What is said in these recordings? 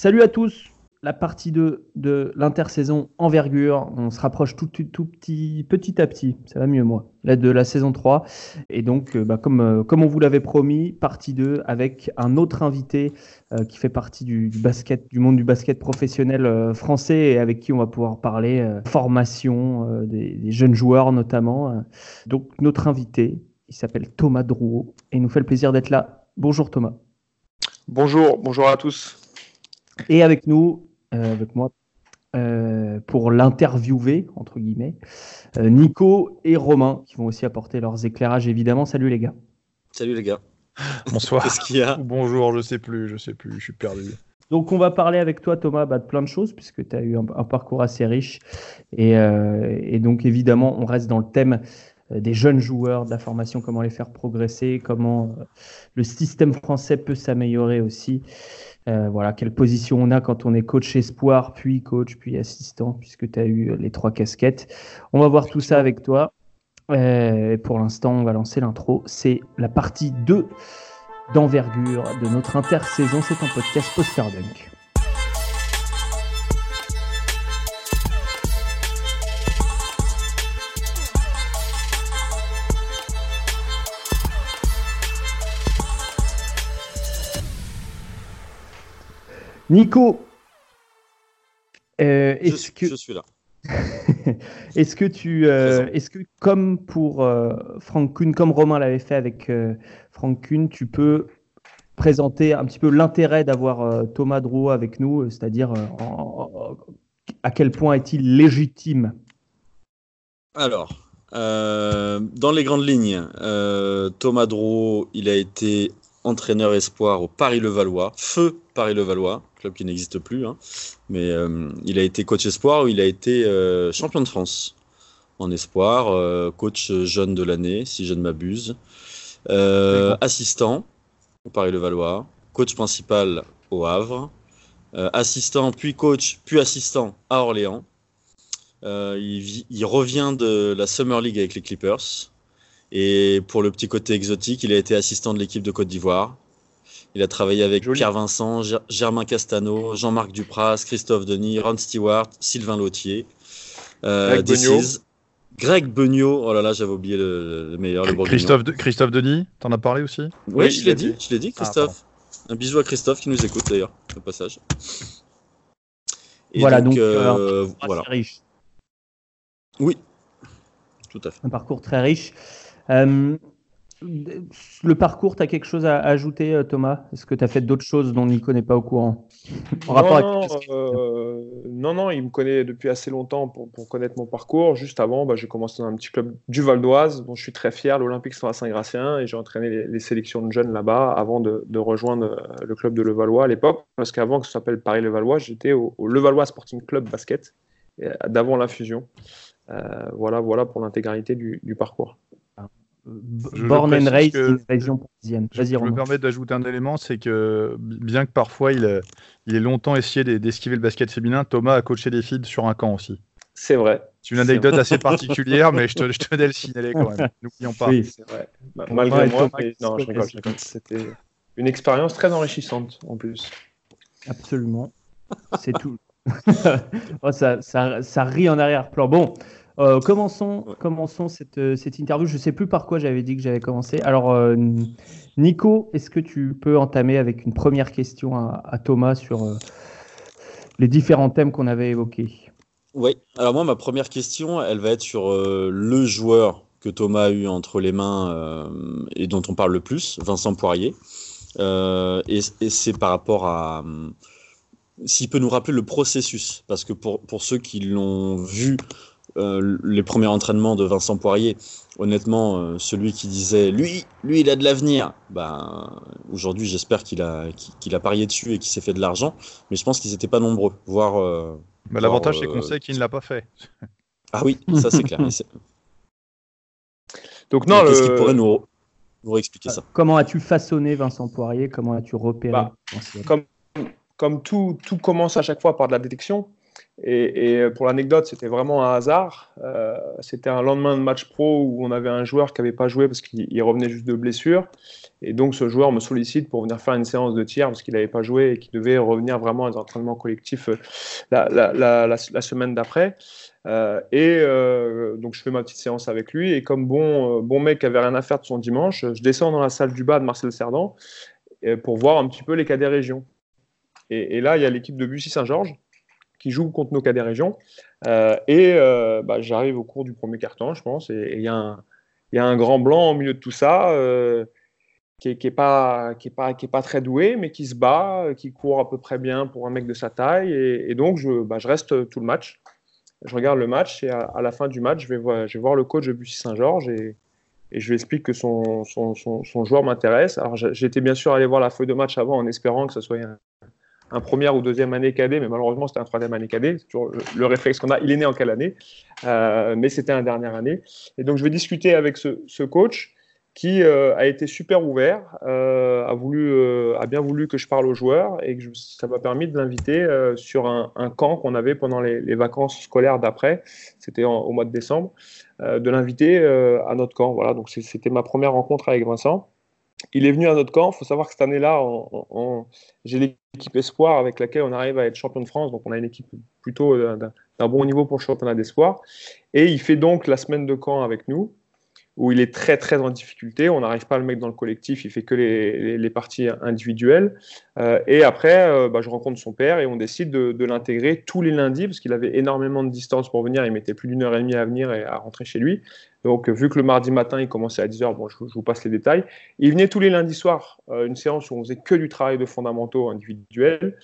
Salut à tous, la partie 2 de l'intersaison envergure. On se rapproche tout, petit, petit à petit, ça va mieux moi, de la saison 3. Et donc, euh, bah, comme, euh, comme on vous l'avait promis, partie 2 avec un autre invité euh, qui fait partie du, basket, du monde du basket professionnel français et avec qui on va pouvoir parler formation des, des, jeunes joueurs notamment. Donc, notre invité, il s'appelle Thomas Drouot et il nous fait le plaisir d'être là. Bonjour Thomas. Bonjour, bonjour à tous. Et avec nous, euh, avec moi, euh, pour l'interviewer, entre guillemets, euh, Nico et Romain, qui vont aussi apporter leurs éclairages, évidemment. Salut les gars. Salut les gars. Bonsoir. Qu'est-ce qu'il y a? Bonjour, je sais plus, je sais plus, je suis perdu. Donc on va parler avec toi Thomas bah, de plein de choses puisque tu as eu un, parcours assez riche et, et, donc évidemment on reste dans le thème des jeunes joueurs, de la formation, comment les faire progresser, comment le système français peut s'améliorer aussi. Euh, voilà, quelle position on a quand on est coach espoir, puis coach, puis assistant, puisque tu as eu les trois casquettes. On va voir tout ça avec toi. Euh, pour l'instant, on va lancer l'intro. C'est la partie 2 d'envergure de notre intersaison. C'est un podcast Poster Dunk. Nico, euh, est-ce que je suis là. Est-ce que tu, euh, est-ce que comme pour euh, Franck Kuhn, comme Romain l'avait fait avec Franck Kuhn, tu peux présenter un petit peu l'intérêt d'avoir Thomas Drouot avec nous, c'est-à-dire à quel point est-il légitime? Alors, dans les grandes lignes, Thomas Drouot, il a été entraîneur espoir au Paris-Levallois, feu Paris-Levallois, club qui n'existe plus, hein. mais euh, il a été coach espoir ou il a été euh, champion de France en espoir, euh, coach jeune de l'année, si je ne m'abuse, assistant au Paris-Levallois, coach principal au Havre, assistant puis coach puis assistant à Orléans. Il, il, revient de la Summer League avec les Clippers. Et pour le petit côté exotique, il a été assistant de l'équipe de Côte d'Ivoire. Il a travaillé avec Pierre Vincent, Germain Castano, Jean-Marc Dupras, Christophe Denis, Ron Stewart, Sylvain Lautier. Euh, Greg Greg Beugnot, oh là là, j'avais oublié le, meilleur. Le Christophe, de, Christophe Denis, t'en as parlé aussi? Oui, je l'ai dit, je l'ai dit, ah, Christophe. Un bisou à Christophe qui nous écoute d'ailleurs, au passage. Et voilà, donc, euh, euh voilà. riche. Oui, tout à fait. Un parcours très riche. Euh, le parcours, tu as quelque chose à ajouter, euh, Thomas? Est-ce que tu as fait d'autres choses dont Nico n'est pas au courant? Euh, non, non, il me connaît depuis assez longtemps pour, connaître mon parcours. Juste avant, bah, j'ai commencé dans un petit club du Val d'Oise, dont je suis très fier, l'Olympique Saint-Gratien, et j'ai entraîné les, sélections de jeunes là-bas avant de, rejoindre le club de Levallois à l'époque. Parce qu'avant que ça s'appelle Paris-Levallois, j'étais au, au Levallois Sporting Club Basket, d'avant la fusion. voilà, voilà pour l'intégralité du parcours. Born and raised in région parisienne. Je, me permets d'ajouter un élément, c'est que bien que parfois il, il ait longtemps essayé d'esquiver le basket féminin, Thomas a coaché des filles sur un camp aussi. C'est vrai. C'est une anecdote assez particulière, mais je, te, je tenais le signaler quand même. N'oublions pas. Oui, c'est vrai. Bah, malgré moi, non, je rigole, C'était une expérience très enrichissante en plus. Absolument. C'est tout. oh, ça, ça, ça, rit en arrière-plan. Bon, euh, commençons, commençons cette, euh, cette, interview. Je ne sais plus par quoi j'avais dit que j'avais commencé. Alors, euh, Nico, est-ce que tu peux entamer avec une première question à, Thomas sur les différents thèmes qu'on avait évoqués? Oui, alors moi, ma première question, elle va être sur le joueur que Thomas a eu entre les mains et dont on parle le plus, Vincent Poirier. et, et c'est par rapport à s'il peut nous rappeler le processus, parce que pour, pour ceux qui l'ont vu euh, les premiers entraînements de Vincent Poirier, honnêtement, euh, celui qui disait lui, lui, il a de l'avenir, ben, aujourd'hui, j'espère qu'il a, qu'il a parié dessus et qu'il s'est fait de l'argent, mais je pense qu'ils n'étaient pas nombreux. Voir, euh, L'avantage, c'est qu'on sait qu'il ne l'a pas fait. Ah oui, ça c'est clair. Donc, non, qu'est-ce qui pourrait nous, nous expliquer ça? Comment as-tu façonné Vincent Poirier? Comment as-tu repéré? Bah, Comme, comme tout, tout commence à chaque fois par de la détection. Et, pour l'anecdote, c'était vraiment un hasard. c'était un lendemain de match pro où on avait un joueur qui n'avait pas joué parce qu'il revenait juste de blessure. Et donc ce joueur me sollicite pour venir faire une séance de tir parce qu'il n'avait pas joué et qu'il devait revenir vraiment à des entraînements collectifs la, la semaine d'après. Euh, et euh, donc je fais ma petite séance avec lui et comme bon, euh, bon mec qui avait rien à faire de son dimanche, je descends dans la salle du bas de Marcel Cerdan pour voir un petit peu les cadets régions. Et, là, il y a l'équipe de Bussy-Saint-Georges qui joue contre nos cadets régions. et bah, j'arrive au cours du premier carton, je pense, et il y, a un grand blanc au milieu de tout ça qui n'est pas, très doué, mais qui se bat, qui court à peu près bien pour un mec de sa taille. Et, donc, je, bah, je reste tout le match je regarde le match et à, la fin du match, je vais voir, le coach de Bussy Saint-Georges et, je lui explique que son, son, son, joueur m'intéresse. Alors j'étais bien sûr allé voir la feuille de match avant en espérant que ce soit un, un première ou deuxième année cadet, mais malheureusement c'était un troisième année cadet. C'est toujours le, réflexe qu'on a. Il est né en quelle année? Euh, Mais c'était un dernière année. Et donc je vais discuter avec ce, coach qui euh, a été super ouvert, euh, a, voulu, a bien voulu que je parle aux joueurs et que ça m'a permis de l'inviter sur un, camp qu'on avait pendant les, vacances scolaires d'après, c'était au mois de décembre, de l'inviter à notre camp. Voilà, donc c'était ma première rencontre avec Vincent. Il est venu à notre camp. Il faut savoir que cette année-là, j'ai l'équipe Espoir avec laquelle on arrive à être champion de France. Donc, on a une équipe plutôt d'un bon niveau pour le championnat d'Espoir. Et il fait donc la semaine de camp avec nous où il est très très en difficulté. On n'arrive pas le mettre dans le collectif, il fait que les, parties individuelles. Euh, et après, euh, bah, je rencontre son père et on décide de, l'intégrer tous les lundis parce qu'il avait énormément de distance pour venir. Il mettait plus d'une heure et demie à venir et à rentrer chez lui. Donc, vu que le mardi matin, il commençait à 10h, bon, je, vous passe les détails. Il venait tous les lundis soirs, euh, une séance où on faisait que du travail de fondamentaux individuels.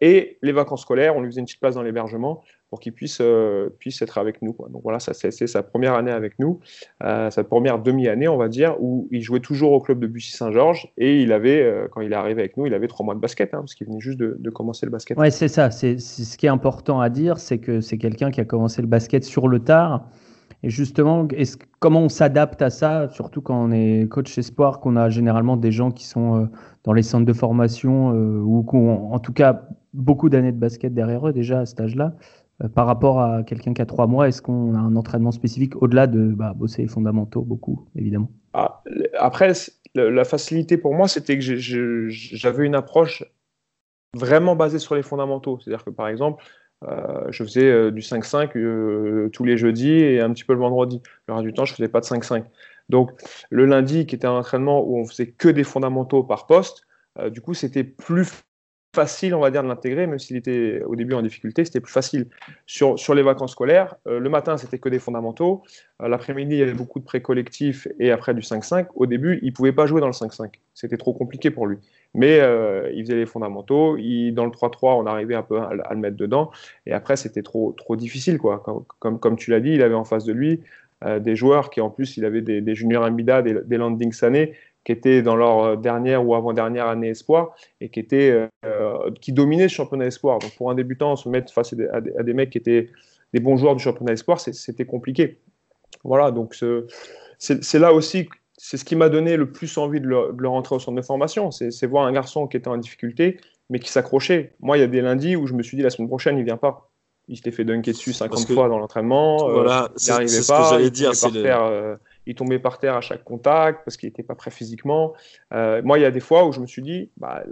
et les vacances scolaires, on lui faisait une petite place dans l'hébergement pour qu'il puisse, euh, puisse être avec nous. Donc voilà, c'est sa première année avec nous, euh, sa première demi-année, on va dire, où il jouait toujours au club de Bussy-Saint-Georges et il avait, euh, quand il est arrivé avec nous, il avait trois mois de basket, hein, parce qu'il venait juste de, commencer le basket. Ouais, c'est ça. C'est ce qui est important à dire, c'est que c'est quelqu'un qui a commencé le basket sur le tard. Et justement, comment on s'adapte à ça, surtout quand on est coach espoir, qu'on a généralement des gens qui sont dans les centres de formation ou qui ont en tout cas beaucoup d'années de basket derrière eux déjà à cet âge-là. Euh, par rapport à quelqu'un qui a trois mois, est-ce qu'on a un entraînement spécifique au-delà de bah, bosser les fondamentaux beaucoup, évidemment? Ah, Après, la facilité pour moi, c'était que j'avais une approche vraiment basée sur les fondamentaux. C'est-à-dire que par exemple, euh, je faisais euh, du 5-5 tous les jeudis et un petit peu le vendredi. Le reste du temps, je ne faisais pas de 5-5. Donc le lundi, qui était un entraînement où on faisait que des fondamentaux par poste, du coup, c'était plus facile, on va dire, de l'intégrer, même s'il était au début en difficulté, c'était plus facile. Sur, sur les vacances scolaires, euh, le matin, c'était que des fondamentaux. Euh, l'après-midi, il y avait beaucoup de pré-collectifs et après du 5-5. Au début, il ne pouvait pas jouer dans le 5-5. C'était trop compliqué pour lui. Mais euh, il faisait les fondamentaux. Il, dans le 3-3, on arrivait un peu à, le mettre dedans. Et après, c'était trop, trop difficile. Quoi. Comme, comme, tu l'as dit, il avait en face de lui des joueurs qui, en plus, il avait des, juniors Ambida, des, des landings Sané, qui étaient dans leur euh, dernière ou avant-dernière année espoir et qui, étaient, euh, qui dominaient le championnat espoir. Donc pour un débutant, se mettre face à des, mecs qui étaient des bons joueurs du championnat espoir, c'était compliqué. Voilà, donc c'est là aussi, c'est ce qui m'a donné le plus envie de le, rentrer au centre de formation. C'est voir un garçon qui était en difficulté, mais qui s'accrochait. Moi, il y a des lundis où je me suis dit la semaine prochaine, il vient pas. Il s'était fait dunker dessus 50 fois dans l'entraînement. Voilà, euh, il n'arrivait pas. Ce que j'allais dire, c'est le il tombait par terre à chaque contact parce qu'il n'était pas prêt physiquement. Euh, moi, il y a des fois où je me suis dit, bah,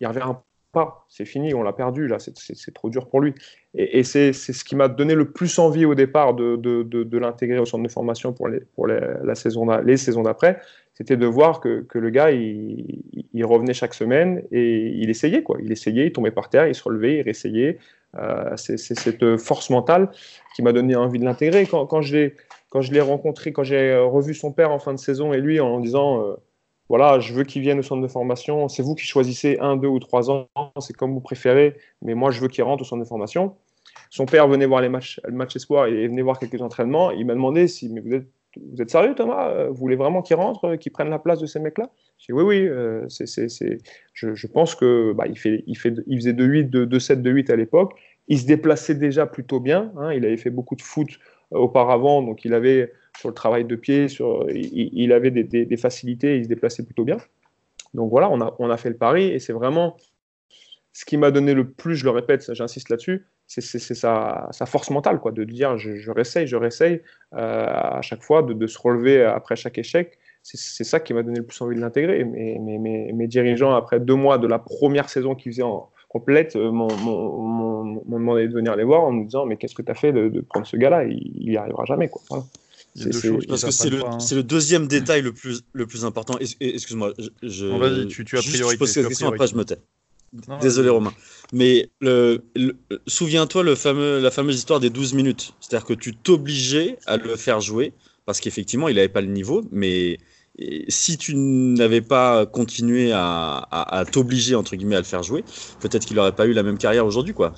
il revient pas, c'est fini, on l'a perdu, là, c'est trop dur pour lui. Et, c'est ce qui m'a donné le plus envie au départ de, de, l'intégrer au centre de formation pour les, pour la saison, les saisons d'après, c'était de voir que, que, le gars, il, il, revenait chaque semaine et il essayait, quoi. Il essayait, il tombait par terre, il se relevait, il réessayait. Euh, c'est cette force mentale qui m'a donné envie de l'intégrer. Quand, quand je l'ai quand je l'ai rencontré, quand j'ai euh, revu son père en fin de saison et lui en disant euh, voilà, je veux qu'il vienne au centre de formation, c'est vous qui choisissez un, deux ou trois ans, c'est comme vous préférez, mais moi je veux qu'il rentre au centre de formation. Son père venait voir les matchs, le match espoir et venait voir quelques entraînements. Il m'a demandé si mais vous êtes, vous êtes sérieux Thomas? Euh, Vous voulez vraiment qu'il rentre, qu'il prenne la place de ces mecs-là? J'ai dit oui, oui, c'est, c'est, je, je, pense que bah, il, fait, il, fait, il faisait de 8, de, de 7, de 8 à l'époque. Il se déplaçait déjà plutôt bien. Hein, il avait fait beaucoup de foot auparavant, donc il avait sur le travail de pied, sur, il, avait des, facilités, il se déplaçait plutôt bien. Donc voilà, on a, on a fait le pari et c'est vraiment, ce qui m'a donné le plus, je le répète, j'insiste là-dessus, c'est sa, force mentale, quoi, de dire je, réessaye, je réessaye euh, à chaque fois, de, se relever après chaque échec. C'est ça qui m'a donné le plus envie de l'intégrer. Mes, mes, mes, dirigeants, après deux mois de la première saison qu'ils faisaient en complète, euh, m'ont demandé de venir les voir en me disant Mais qu'est-ce que tu as fait de, de, prendre ce gars-là? Il n'y arrivera jamais. Quoi. Voilà. Parce que c'est le, hein. le, deuxième détail le plus, le plus important. Excuse-moi, je, Vas-y, tu, tu as priorité. Je pose cette question, après je me tais. Désolé Romain. Mais le, souviens-toi le fameux, la fameuse histoire des 12 minutes. C'est-à-dire que tu t'obligeais à le faire jouer parce qu'effectivement, il n'avait pas le niveau. Mais si tu n'avais pas continué à, à, à t'obliger, entre guillemets, à le faire jouer, peut-être qu'il n'aurait pas eu la même carrière aujourd'hui. quoi.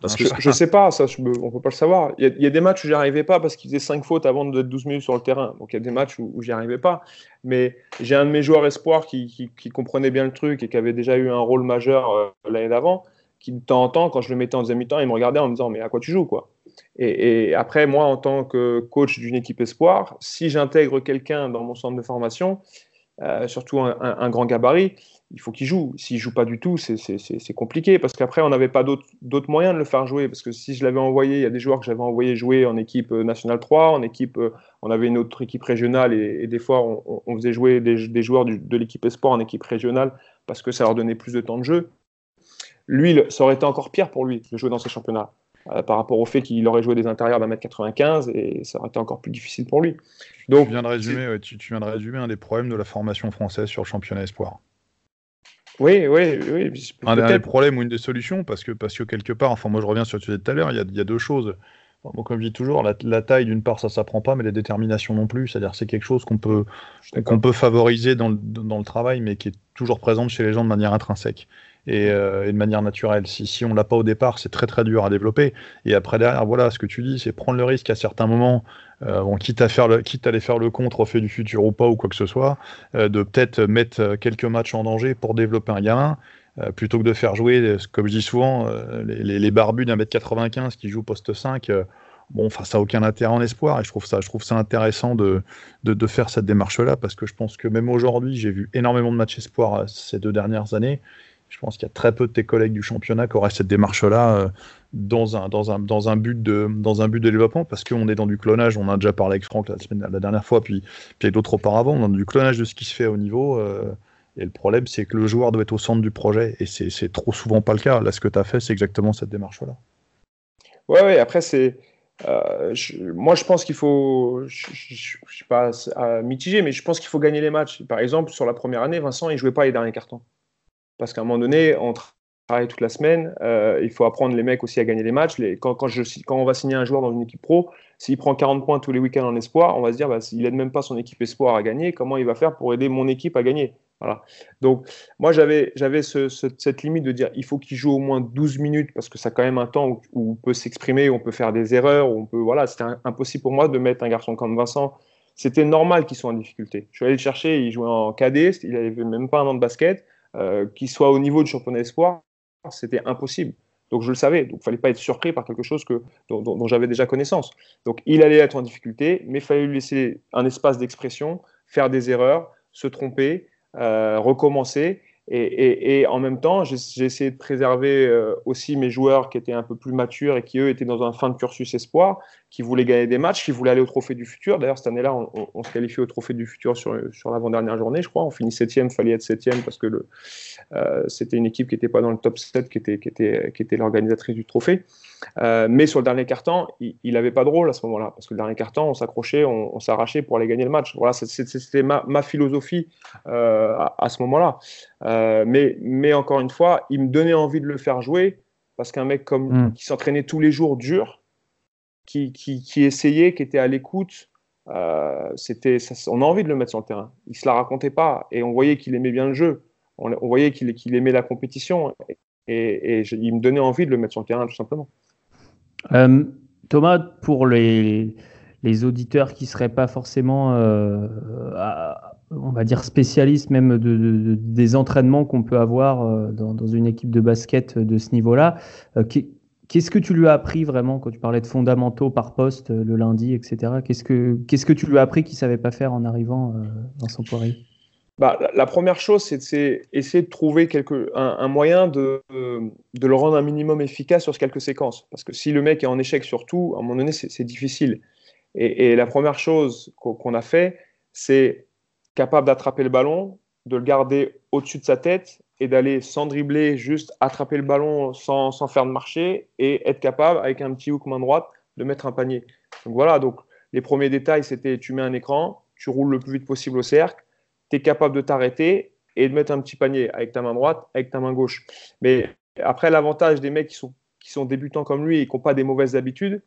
Parce que je, ne sais pas, ça, je, on peut pas le savoir. Il y, a, des matchs où j'y arrivais pas parce qu'il faisait 5 fautes avant d'être 12 minutes sur le terrain. Donc il y a des matchs où, où j'y arrivais pas. Mais j'ai un de mes joueurs espoirs qui, qui, qui, comprenait bien le truc et qui avait déjà eu un rôle majeur euh, l'année d'avant, qui de temps en temps, quand je le mettais en deuxième mi-temps, il me regardait en me disant mais à quoi tu joues quoi? Et, après, moi, en tant que coach d'une équipe espoir, si j'intègre quelqu'un dans mon centre de formation, euh, surtout un, grand gabarit, il faut qu'il joue. S'il joue pas du tout, c'est compliqué parce qu'après, on n'avait pas d'autres moyens de le faire jouer. Parce que si je l'avais envoyé, il y a des joueurs que j'avais envoyé jouer en équipe euh, nationale 3, en équipe, euh, on avait une autre équipe régionale et, des fois, on, faisait jouer des, joueurs de l'équipe Esport en équipe régionale parce que ça leur donnait plus de temps de jeu. Lui, ça aurait été encore pire pour lui de jouer dans ces championnats. Euh, par rapport au fait qu'il aurait joué des intérieurs d'un mètre 95 et ça aurait été encore plus difficile pour lui. Donc, tu viens de résumer, ouais, tu, tu viens de résumer un des problèmes de la formation française sur le championnat espoir. Oui, oui, oui. Un des problèmes ou une des solutions, parce que, parce que quelque part, enfin moi je reviens sur ce que tu disais tout à l'heure, il y a, il y a deux choses. Bon, comme je dis toujours, la, la taille d'une part ça s'apprend pas, mais la détermination non plus. C'est-à-dire c'est quelque chose qu'on peut qu'on peut favoriser dans le, dans le travail, mais qui est toujours présente chez les gens de manière intrinsèque et, euh, et de manière naturelle. Si, si on l'a pas au départ, c'est très très dur à développer. Et après derrière, voilà, ce que tu dis, c'est prendre le risque à certains moments euh, quitte, à faire quitte à aller faire le contre au fait du futur ou pas, ou quoi que ce soit, euh, de peut-être mettre quelques matchs en danger pour développer un gamin, plutôt que de faire jouer, comme je dis souvent, les, les, barbus d'un mètre 95 qui jouent poste 5. Euh, bon, enfin, ça n'a aucun intérêt en espoir, et je trouve ça, je trouve ça intéressant de, de, de faire cette démarche-là, parce que je pense que même aujourd'hui, j'ai vu énormément de matchs espoir ces deux dernières années. Je pense qu'il y a très peu de tes collègues du championnat qui auraient cette démarche-là euh, dans, un, but de, développement, parce qu'on est dans du clonage, on a déjà parlé avec Franck la, semaine, dernière fois, puis, puis d'autres auparavant, on est dans du clonage de ce qui se fait au niveau. Euh, et le problème, c'est que le joueur doit être au centre du projet, et c'est trop souvent pas le cas. Là, ce que tu as fait, c'est exactement cette démarche-là. Ouais, après, c'est. Euh, moi, je pense qu'il faut. Je ne suis pas à mitiger, mais je pense qu'il faut gagner les matchs. Par exemple, sur la première année, Vincent, il jouait pas les derniers cartons. Parce qu'à un moment donné, on travaille toute la semaine. Euh, il faut apprendre les mecs aussi à gagner les matchs. Quand, on va signer un joueur dans une équipe pro, s'il prend 40 points tous les week-ends en espoir, on va se dire, bah, s'il aide même pas son équipe espoir à gagner, comment il va faire pour aider mon équipe à gagner? Voilà. Donc, moi, j'avais, j'avais ce, ce, cette limite de dire il faut qu'il joue au moins 12 minutes parce que a quand même un temps où, on peut s'exprimer, où on peut faire des erreurs, on peut. Voilà, c'était impossible pour moi de mettre un garçon comme Vincent. C'était normal qu'il soit en difficulté. Je suis allé le chercher, il jouait en cadet, il n'avait même pas un an de basket. Euh, qu'il soit au niveau du championnat espoir, c'était impossible. Donc je le savais, donc il fallait pas être surpris par quelque chose que, dont, j'avais déjà connaissance. Donc il allait être en difficulté, mais il fallait lui laisser un espace d'expression, faire des erreurs, se tromper, euh, recommencer. Et, en même temps, j'ai essayé de préserver euh, aussi mes joueurs qui étaient un peu plus matures et qui, eux, étaient dans un fin de cursus espoir, qui voulaient gagner des matchs, qui voulaient aller au Trophée du Futur. D'ailleurs, cette année-là, on, on, on, se qualifie au Trophée du Futur sur, sur l'avant-dernière journée, je crois. On finit septième, fallait être septième parce que euh, c'était une équipe qui n'était pas dans le top 7, qui était, qui était, qui était l'organisatrice du trophée. Euh, mais sur le dernier carton, il n'avait pas de rôle à ce moment-là, parce que le dernier carton, on s'accrochait, on, on s'arrachait pour aller gagner le match. Voilà, c'était ma, ma, philosophie euh, à, à, ce moment-là. Mais, mais encore une fois, il me donnait envie de le faire jouer, parce qu'un mec comme mm. qui s'entraînait tous les jours dur, qui, essayait, qui était à l'écoute, euh, on a envie de le mettre sur le terrain. Il se la racontait pas, et on voyait qu'il aimait bien le jeu, on, voyait qu'il qu aimait la compétition, et, il me donnait envie de le mettre sur le terrain, tout simplement. Euh, Thomas, pour les, auditeurs qui ne seraient pas forcément, euh, on va dire, spécialistes même de, de, des entraînements qu'on peut avoir dans, une équipe de basket de ce niveau-là, qu'est-ce que tu lui as appris vraiment quand tu parlais de fondamentaux par poste euh, le lundi, etc. Qu'est-ce que, qu'est-ce que tu lui as appris qu'il ne savait pas faire en arrivant dans son poirier? Bah, la première chose, c'est essayer de trouver quelque, un, moyen de, de, le rendre un minimum efficace sur quelques séquences. Parce que si le mec est en échec sur tout, à un moment donné, c'est difficile. Et, la première chose qu'on a fait, c'est capable d'attraper le ballon, de le garder au-dessus de sa tête et d'aller sans dribbler, juste attraper le ballon sans, sans, faire de marché et être capable, avec un petit hook main droite, de mettre un panier. Donc voilà, donc les premiers détails, c'était tu mets un écran, tu roules le plus vite possible au cercle, tu es capable de t'arrêter et de mettre un petit panier avec ta main droite, avec ta main gauche. Mais après, l'avantage des mecs qui sont, qui sont débutants comme lui et qui n'ont pas des mauvaises habitudes,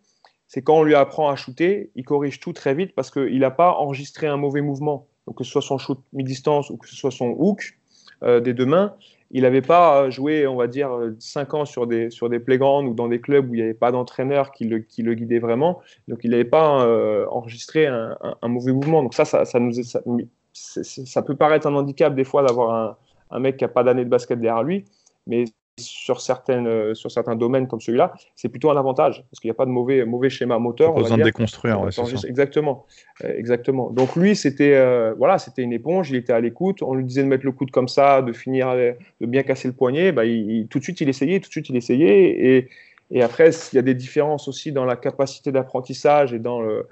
c'est quand on lui apprend à shooter, il corrige tout très vite parce qu'il n'a pas enregistré un mauvais mouvement. Donc que ce soit son shoot mi-distance ou que ce soit son hook des deux mains, il n'avait pas joué, on va dire, 5 ans sur des, sur des playgrounds ou dans des clubs où il n'y avait pas d'entraîneur qui le, qui le guidait vraiment. Donc il n'avait pas euh, enregistré un, mauvais mouvement. Donc ça, ça peut paraître un handicap des fois d'avoir un, un, mec qui n'a pas d'année de basket derrière lui, mais sur, certaines, euh, sur certains domaines comme celui-là, c'est plutôt un avantage parce qu'il n'y a pas de mauvais, mauvais schéma moteur. Pas besoin de déconstruire. Ouais, exactement, euh, exactement. Donc lui, c'était euh, voilà, c'était une éponge. Il était à l'écoute. On lui disait de mettre le coude comme ça, de finir, de bien casser le poignet. Bah, il, tout de suite, il essayait, tout de suite, il essayait. Et, et après, il y a des différences aussi dans la capacité d'apprentissage et dans le,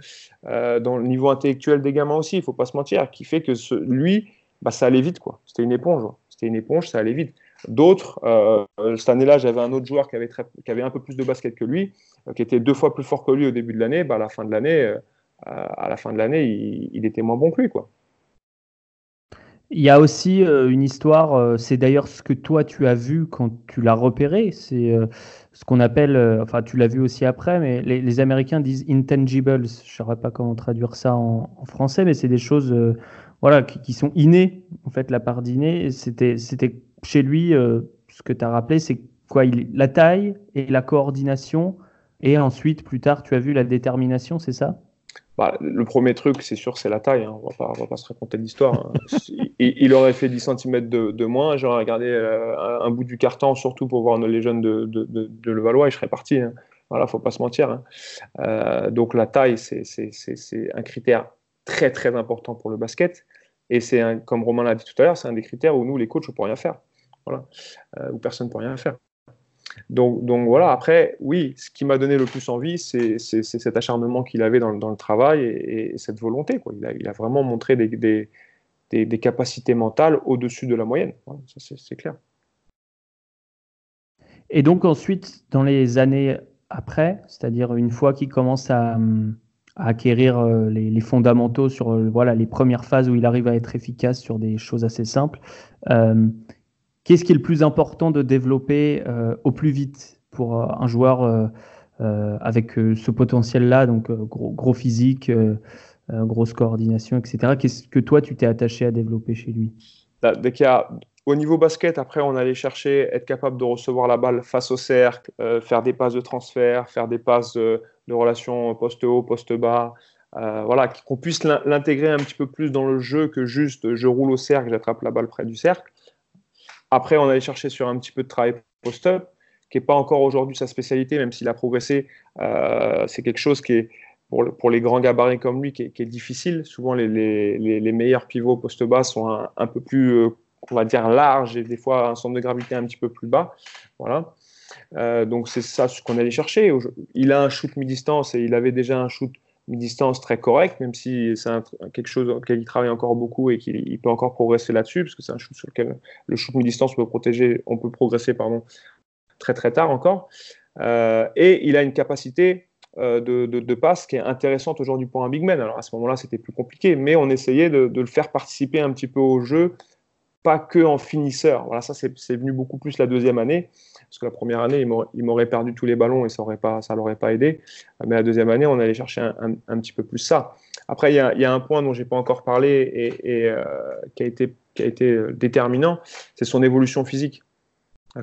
euh, dans le niveau intellectuel des gamins aussi, il ne faut pas se mentir, qui fait que ce, lui, bah, ça allait vite. quoi. C'était une éponge. C'était une éponge, ça allait vite. D'autres, euh, cette année-là, j'avais un autre joueur qui avait, un peu plus de basket que lui, euh, qui était deux fois plus fort que lui au début de l'année. Bah, à la fin de l'année, à la fin de l'année, il, était moins bon que lui. Quoi. Il y a aussi une histoire, c'est d'ailleurs ce que toi tu as vu quand tu l'as repéré, c'est ce qu'on appelle, euh, enfin tu l'as vu aussi après, mais les, Américains disent intangibles. Je ne saurais pas comment traduire ça en, français, mais c'est des choses euh, voilà, qui, sont innées, en fait, la part d'inné. C'était chez lui, euh, ce que tu as rappelé, c'est quoi La taille et la coordination, et ensuite, plus tard, tu as vu la détermination, c'est ça? Bah, le premier truc, c'est sûr, c'est la taille. Hein. On ne va pas se raconter l'histoire. Hein. il, aurait fait 10 cm de, moins. J'aurais regardé euh, un, bout du carton, surtout pour voir les jeunes de, Levallois, et je serais parti. Hein. Voilà, faut pas se mentir. Hein. Euh, donc la taille, c'est un critère très très important pour le basket. Et c'est comme Romain l'a dit tout à l'heure, c'est un des critères où nous, les coachs, on peut rien faire. Voilà. Euh, où personne ne peut rien faire. Donc, donc, voilà, après, oui, ce qui m'a donné le plus envie, c'est cet acharnement qu'il avait dans, le travail et, cette volonté. Il, a, vraiment montré des, des, capacités mentales au-dessus de la moyenne. c'est clair. Et donc ensuite, dans les années après, c'est-à-dire une fois qu'il commence à, acquérir euh, les, fondamentaux sur voilà, les premières phases où il arrive à être efficace sur des choses assez simples, euh, Qu'est-ce qui est le plus important de développer euh, au plus vite pour euh, un joueur euh, avec ce potentiel-là, donc gros, gros, physique, grosse coordination, etc. Qu'est-ce que toi, tu t'es attaché à développer chez lui? Bah, Dès y a au niveau basket, après, on allait chercher être capable de recevoir la balle face au cercle, faire des passes de transfert, faire des passes de, de relation poste haut, poste bas. voilà, qu'on puisse l'intégrer un petit peu plus dans le jeu que juste je roule au cercle, j'attrape la balle près du cercle. Après, on allait chercher sur un petit peu de travail post-up, qui n'est pas encore aujourd'hui sa spécialité, même s'il a progressé. Euh, c'est quelque chose qui est, pour, les grands gabarits comme lui, qui est, difficile. Souvent, les, meilleurs pivots post-bas sont un, peu plus, euh, on va dire, larges et des fois un centre de gravité un petit peu plus bas. Voilà. Euh, donc, c'est ça ce qu'on allait chercher. Il a un shoot mi-distance et il avait déjà un shoot distance très correcte, même si c'est quelque chose auquel il travaille encore beaucoup et qu'il peut encore progresser là-dessus, parce que c'est un shoot sur lequel le shoot mi-distance peut protéger, on peut progresser pardon, très très tard encore. Euh, et il a une capacité euh, de, de, passe qui est intéressante aujourd'hui pour un big man. Alors à ce moment-là, c'était plus compliqué, mais on essayait de, de, le faire participer un petit peu au jeu, pas que en finisseur. Voilà, ça c'est venu beaucoup plus la deuxième année parce que la première année, il m'aurait perdu tous les ballons et ça ne l'aurait pas aidé. Mais la deuxième année, on allait chercher un, petit peu plus ça. Après, il y a, un point dont j'ai pas encore parlé et, euh, qui, a été, euh, déterminant, c'est son évolution physique.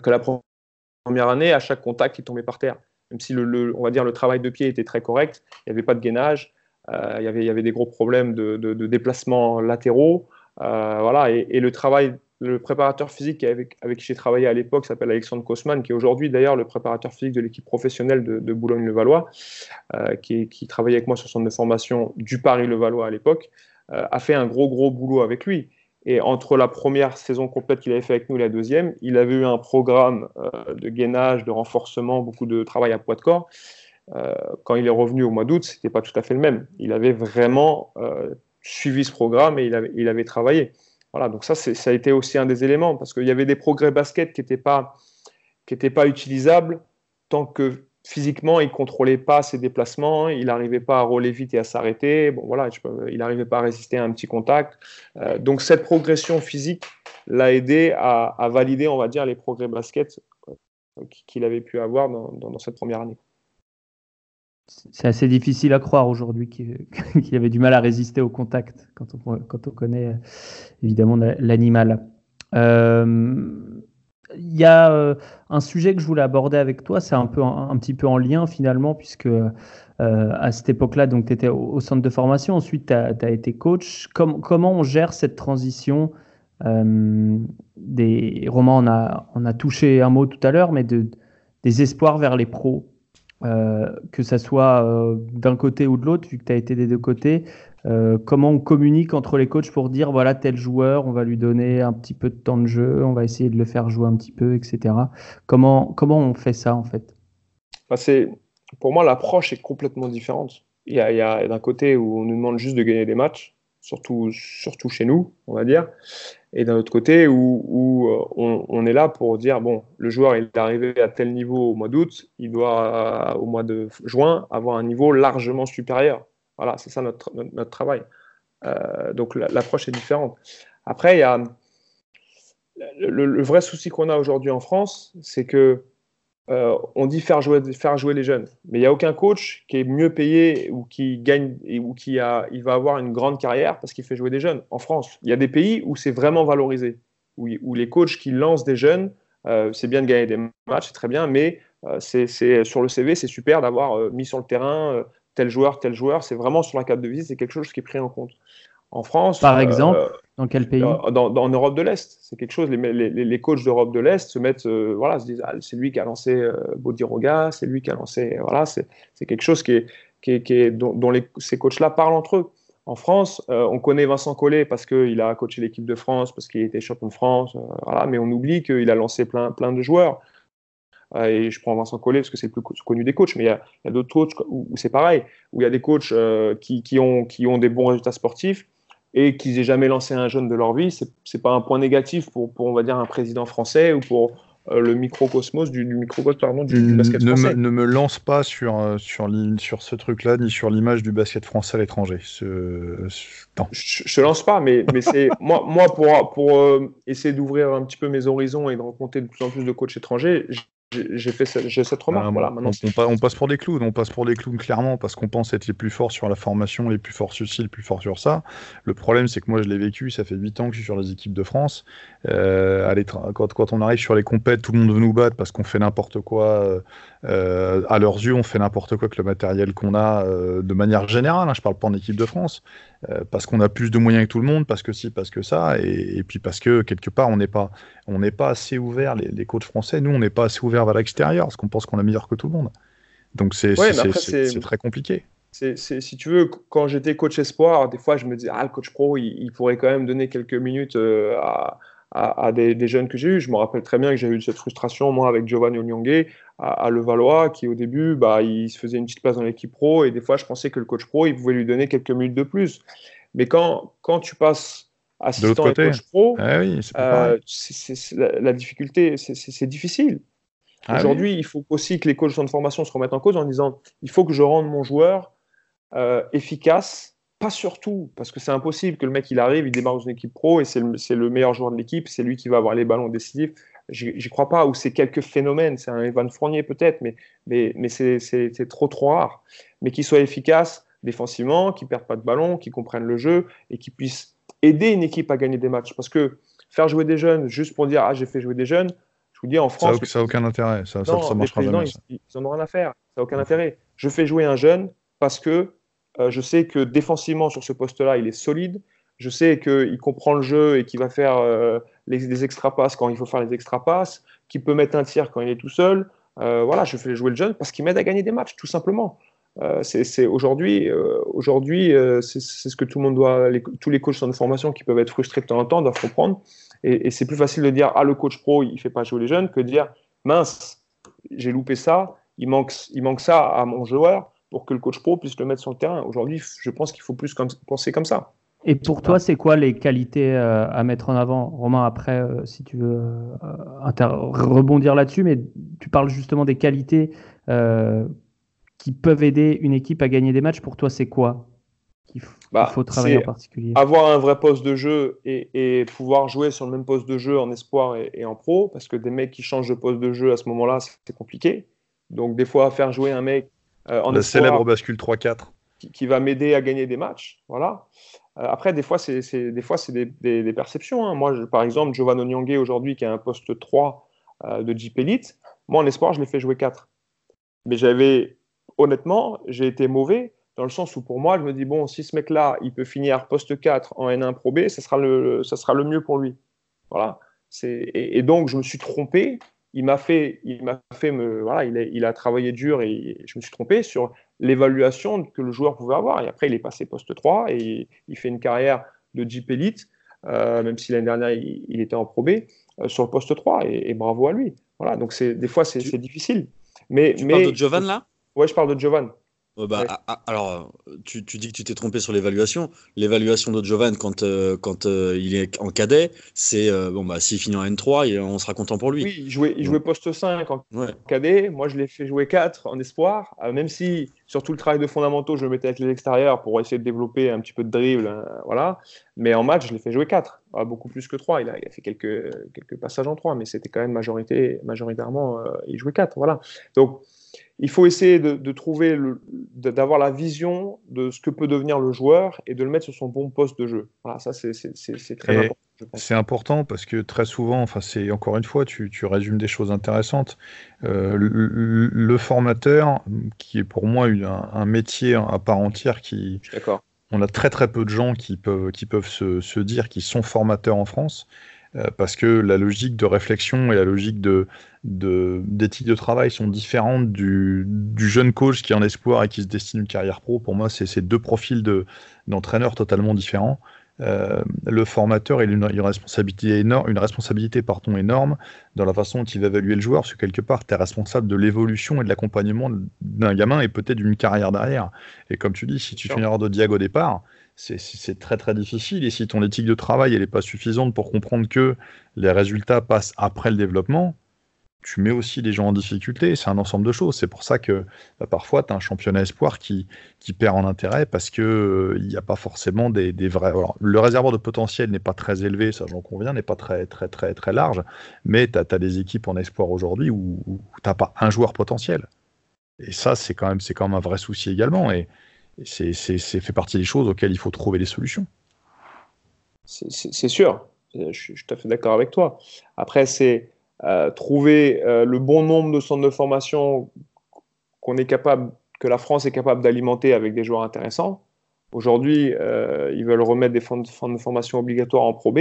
Que la première année, à chaque contact, il tombait par terre. Même si le, on va dire le travail de pied était très correct, il n'y avait pas de gainage, euh, il, y avait, des gros problèmes de, de, déplacements latéraux. voilà, et, le travail le préparateur physique avec, qui j'ai travaillé à l'époque s'appelle Alexandre Kosman, qui est aujourd'hui d'ailleurs le préparateur physique de l'équipe professionnelle de, Boulogne-le-Valois, euh, qui, qui, travaillait avec moi sur son de formation du Paris-le-Valois à l'époque, euh, a fait un gros gros boulot avec lui. Et entre la première saison complète qu'il avait fait avec nous et la deuxième, il avait eu un programme euh, de gainage, de renforcement, beaucoup de travail à poids de corps. Euh, quand il est revenu au mois d'août, ce n'était pas tout à fait le même. Il avait vraiment suivi ce programme et il avait travaillé. Voilà, donc ça, ça a été aussi un des éléments, parce qu'il y avait des progrès basket qui n'étaient pas, pas utilisables tant que physiquement, il contrôlait pas ses déplacements, il n'arrivait pas à rouler vite et à s'arrêter. Bon, voilà, il n'arrivait pas à résister à un petit contact. Euh, donc cette progression physique l'a aidé à, valider, on va dire, les progrès basket euh, qu'il avait pu avoir dans, cette première année. C'est assez difficile à croire aujourd'hui qu'il avait du mal à résister au contact quand on, quand on connaît euh, évidemment l'animal. Euh, il y a euh, un sujet que je voulais aborder avec toi, c'est un, peu, un, petit peu en lien finalement, puisque à cette époque-là, tu étais au, centre de formation, ensuite tu as, été coach. comment on gère cette transition euh, des romans on a, on a touché un mot tout à l'heure, mais de, des espoirs vers les pros, que ça soit d'un côté ou de l'autre, vu que tu as été des deux côtés. Euh, comment on communique entre les coachs pour dire voilà tel joueur, on va lui donner un petit peu de temps de jeu, on va essayer de le faire jouer un petit peu, etc. Comment, comment on fait ça en fait? Bah, Pour moi, l'approche est complètement différente. Il y a, d'un côté où on nous demande juste de gagner des matchs, surtout, surtout chez nous, on va dire, et d'un autre côté où, euh, on, est là pour dire bon, le joueur il est arrivé à tel niveau au mois d'août, il doit au mois de juin avoir un niveau largement supérieur. Voilà, c'est ça notre, notre, travail. Euh, donc l'approche est différente. Après, il y a le, vrai souci qu'on a aujourd'hui en France, c'est que euh, on dit faire jouer, faire jouer les jeunes, mais il n'y a aucun coach qui est mieux payé ou qui gagne ou qui a, il va avoir une grande carrière parce qu'il fait jouer des jeunes. En France, il y a des pays où c'est vraiment valorisé, où, les coachs qui lancent des jeunes, euh, c'est bien de gagner des matchs, c'est très bien, mais c'est sur le CV, c'est super d'avoir mis sur le terrain tel joueur, tel joueur, c'est vraiment sur la carte de visite, c'est quelque chose qui est pris en compte. En France. Par euh, exemple, dans quel pays dans, En Europe de l'Est. C'est quelque chose, les, les, coachs d'Europe de l'Est se mettent, euh, voilà, se disent, ah, c'est lui qui a lancé euh, Bodiroga, c'est lui qui a lancé, voilà, c'est quelque chose qui est, qui est, qui est dont, les, ces coachs-là parlent entre eux. En France, on connaît Vincent Collet parce qu'il a coaché l'équipe de France, parce qu'il était champion de France, voilà, mais on oublie qu'il a lancé plein, plein de joueurs. Euh, et je prends Vincent Collet parce que c'est le plus connu des coachs, mais il y a, d'autres coachs où, c'est pareil, où il y a des coachs euh, qui, qui, ont, qui ont des bons résultats sportifs et qui n'aient jamais lancé un jeune de leur vie. Ce n'est pas un point négatif pour, pour, on va dire, un président français ou pour euh, le microcosmos du, du microcosmos pardon, du, du basket ne français. Me, ne me lance pas sur, sur, sur ce truc-là, ni sur l'image du basket français à l'étranger. Ce... Je ne lance pas, mais, mais c'est moi, moi, pour, pour essayer d'ouvrir un petit peu mes horizons et de rencontrer de plus en plus de coachs étrangers, j'ai fait cette, cette remarque. Ah, voilà, on, passe pour des clowns, on passe pour des clowns clairement parce qu'on pense être les plus forts sur la formation, les plus forts sur ci, les plus forts sur ça. Le problème, c'est que moi, je l'ai vécu. Ça fait 8 ans que je suis sur les équipes de France. Euh, quand, quand, on arrive sur les compètes, tout le monde veut nous battre parce qu'on fait n'importe quoi. Euh, euh, à leurs yeux, on fait n'importe quoi que le matériel qu'on a de manière générale. Hein, je parle pas en équipe de France. Euh, parce qu'on a plus de moyens que tout le monde, parce que si, parce que ça, et, puis parce que quelque part on n'est pas, on n'est pas assez ouvert. Les, les, coachs français, nous, on n'est pas assez ouvert vers l'extérieur, parce qu'on pense qu'on est meilleur que tout le monde. Donc c'est très compliqué. si tu veux, quand j'étais coach espoir, des fois je me disais, ah, le coach pro, il, pourrait quand même donner quelques minutes euh, à, à, des, jeunes que j'ai eus. Je me rappelle très bien que j'ai eu cette frustration, moi, avec Giovanni Onyongue à, à Levallois, qui au début, bah, il se faisait une petite place dans l'équipe pro, et des fois, je pensais que le coach pro, il pouvait lui donner quelques minutes de plus. Mais quand, quand tu passes assistant et coach pro, ah oui, euh, la, difficulté, c'est difficile. Ah Aujourd'hui, il faut aussi que les coachs de formation se remettent en cause en disant il faut que je rende mon joueur euh, efficace pas surtout, parce que c'est impossible que le mec il arrive, il démarre dans une équipe pro et c'est le, meilleur joueur de l'équipe, c'est lui qui va avoir les ballons décisifs. J'y crois pas, ou c'est quelques phénomènes, c'est un Evan Fournier peut-être, mais, mais, mais c'est trop trop rare. Mais qu'il soit efficace défensivement, qu'il ne perde pas de ballon, qu'il comprenne le jeu et qu'il puisse aider une équipe à gagner des matchs. Parce que faire jouer des jeunes juste pour dire ah j'ai fait jouer des jeunes, je vous dis en France. Ça n'a aucun intérêt, ça, ça, ça marchera jamais. Ils, ils, en ont rien à faire, ça n'a aucun intérêt. Je fais jouer un jeune parce que euh, je sais que défensivement sur ce poste-là, il est solide. Je sais qu'il comprend le jeu et qu'il va faire euh, les, des extra passes quand il faut faire les extra passes, qu'il peut mettre un tir quand il est tout seul. Euh, voilà, je fais jouer le jeune parce qu'il m'aide à gagner des matchs, tout simplement. C'est aujourd'hui, aujourd'hui, c'est ce que tout le monde doit, tous les coachs de formation qui peuvent être frustrés de temps en temps doivent comprendre. Et, c'est plus facile de dire ah le coach pro il fait pas jouer les jeunes que de dire mince j'ai loupé ça, il manque, il manque ça à mon joueur pour que le coach pro puisse le mettre sur le terrain. Aujourd'hui, je pense qu'il faut plus comme, penser comme ça. Et pour toi, c'est quoi les qualités à mettre en avant? Romain, après, si tu veux rebondir là-dessus, mais tu parles justement des qualités qui peuvent aider une équipe à gagner des matchs, pour toi, c'est quoi qu'il bah, faut travailler en particulier? Avoir un vrai poste de jeu et, pouvoir jouer sur le même poste de jeu en espoir et, en pro, parce que des mecs qui changent de poste de jeu à ce moment-là, c'est compliqué. Donc, des fois, faire jouer un mec euh, en La célèbre bascule 3-4. Qui, va m'aider à gagner des matchs. Voilà. Euh, après, des fois, c'est des, fois, des, des, des, perceptions. Hein. Moi, par exemple, Giovanni Onyangé, aujourd'hui, qui a un poste 3 euh, de Jeep Elite, moi, en espoir, je l'ai fait jouer 4. Mais j'avais honnêtement, j'ai été mauvais dans le sens où pour moi, je me dis, bon, si ce mec-là, il peut finir poste 4 en N1 Pro B, ça sera le, ça sera le mieux pour lui. Voilà. Et, et, donc, je me suis trompé. Il m'a fait, il m'a fait me, voilà, il a, il a, travaillé dur et je me suis trompé sur l'évaluation que le joueur pouvait avoir. Et après, il est passé poste 3 et il, fait une carrière de Jeep Elite, euh, même si l'année dernière, il, était en Pro B, euh, sur le poste 3 et, bravo à lui. Voilà. Donc, des fois, c'est difficile. Mais, tu mais, parles de Jovan là? Ouais, je parle de Jovan. Bah, ah, ah, alors, tu, tu, dis que tu t'es trompé sur l'évaluation. L'évaluation de Jovan quand, euh, quand euh, il est en cadet, c'est euh, bon, bah, s'il finit en N3, on sera content pour lui. Oui, il jouait, il jouait poste 5 en cadet. Moi, je l'ai fait jouer 4 en espoir. même si, sur tout le travail de fondamentaux, je le mettais avec les extérieurs pour essayer de développer un petit peu de dribble. Hein, voilà. Mais en match, je l'ai fait jouer 4. Ah, beaucoup plus que 3. Il a, il a fait quelques, quelques passages en 3, mais c'était quand même majorité, majoritairement, il jouait 4. Voilà. Donc, il faut essayer de, trouver, d'avoir la vision de ce que peut devenir le joueur et de le mettre sur son bon poste de jeu. Voilà, ça c'est très important. C'est important parce que très souvent, enfin c'est encore une fois, tu, résumes des choses intéressantes. Euh, le, formateur, qui est pour moi un, métier à part entière, qui, on a très très peu de gens qui peuvent, qui peuvent se, se dire qu'ils sont formateurs en France. Euh, parce que la logique de réflexion et la logique de, d'éthique de, travail sont différentes du, jeune coach qui est en espoir et qui se destine une carrière pro. Pour moi, c'est deux profils d'entraîneurs totalement différents. Euh, le formateur a une, une, responsabilité énorme, une responsabilité pardon, énorme dans la façon dont il va évaluer le joueur, parce que quelque part, tu es responsable de l'évolution et de l'accompagnement d'un gamin et peut-être d'une carrière derrière. Et comme tu dis, si tu fais une erreur de diag au départ, c'est très très difficile. Et si ton éthique de travail n'est pas suffisante pour comprendre que les résultats passent après le développement, tu mets aussi les gens en difficulté. C'est un ensemble de choses. C'est pour ça que bah, parfois, tu as un championnat espoir qui, qui perd en intérêt parce qu'il euh, n'y a pas forcément des, vrais. le réservoir de potentiel n'est pas très élevé, ça j'en conviens, n'est pas très, très, très, très large. Mais tu as, des équipes en espoir aujourd'hui où, tu n'as pas un joueur potentiel. Et ça, c'est quand, même, quand même un vrai souci également. Et, c'est fait partie des choses auxquelles il faut trouver des solutions. C'est sûr, je suis, tout à fait d'accord avec toi. Après, c'est euh, trouver euh, le bon nombre de centres de formation qu'on est capable, que la France est capable d'alimenter avec des joueurs intéressants. Aujourd'hui, euh, ils veulent remettre des centres de formation obligatoires en Pro B.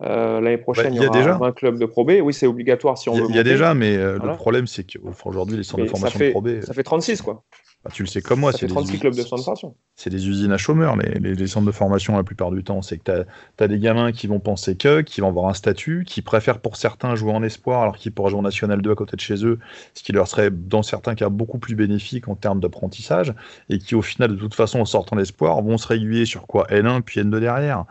L'année prochaine, bah, il y, aura déjà. un club de Pro B. Oui, c'est obligatoire si on il veut. Il y a déjà, mais le problème, c'est qu'aujourd'hui, les centres de formation fait, Pro B. Ça fait 36, quoi. Bah, tu le sais comme moi, c'est des, clubs de formation. C'est des usines à chômeurs, les, les, centres de formation la plupart du temps. C'est que tu as, des gamins qui vont penser que, qui vont avoir un statut, qui préfèrent pour certains jouer en espoir alors qu'ils pourraient jouer en National 2 à côté de chez eux, ce qui leur serait dans certains cas beaucoup plus bénéfique en termes d'apprentissage, et qui au final, de toute façon, en sortant d'espoir, vont se réguler sur quoi? N1 puis N2 derrière.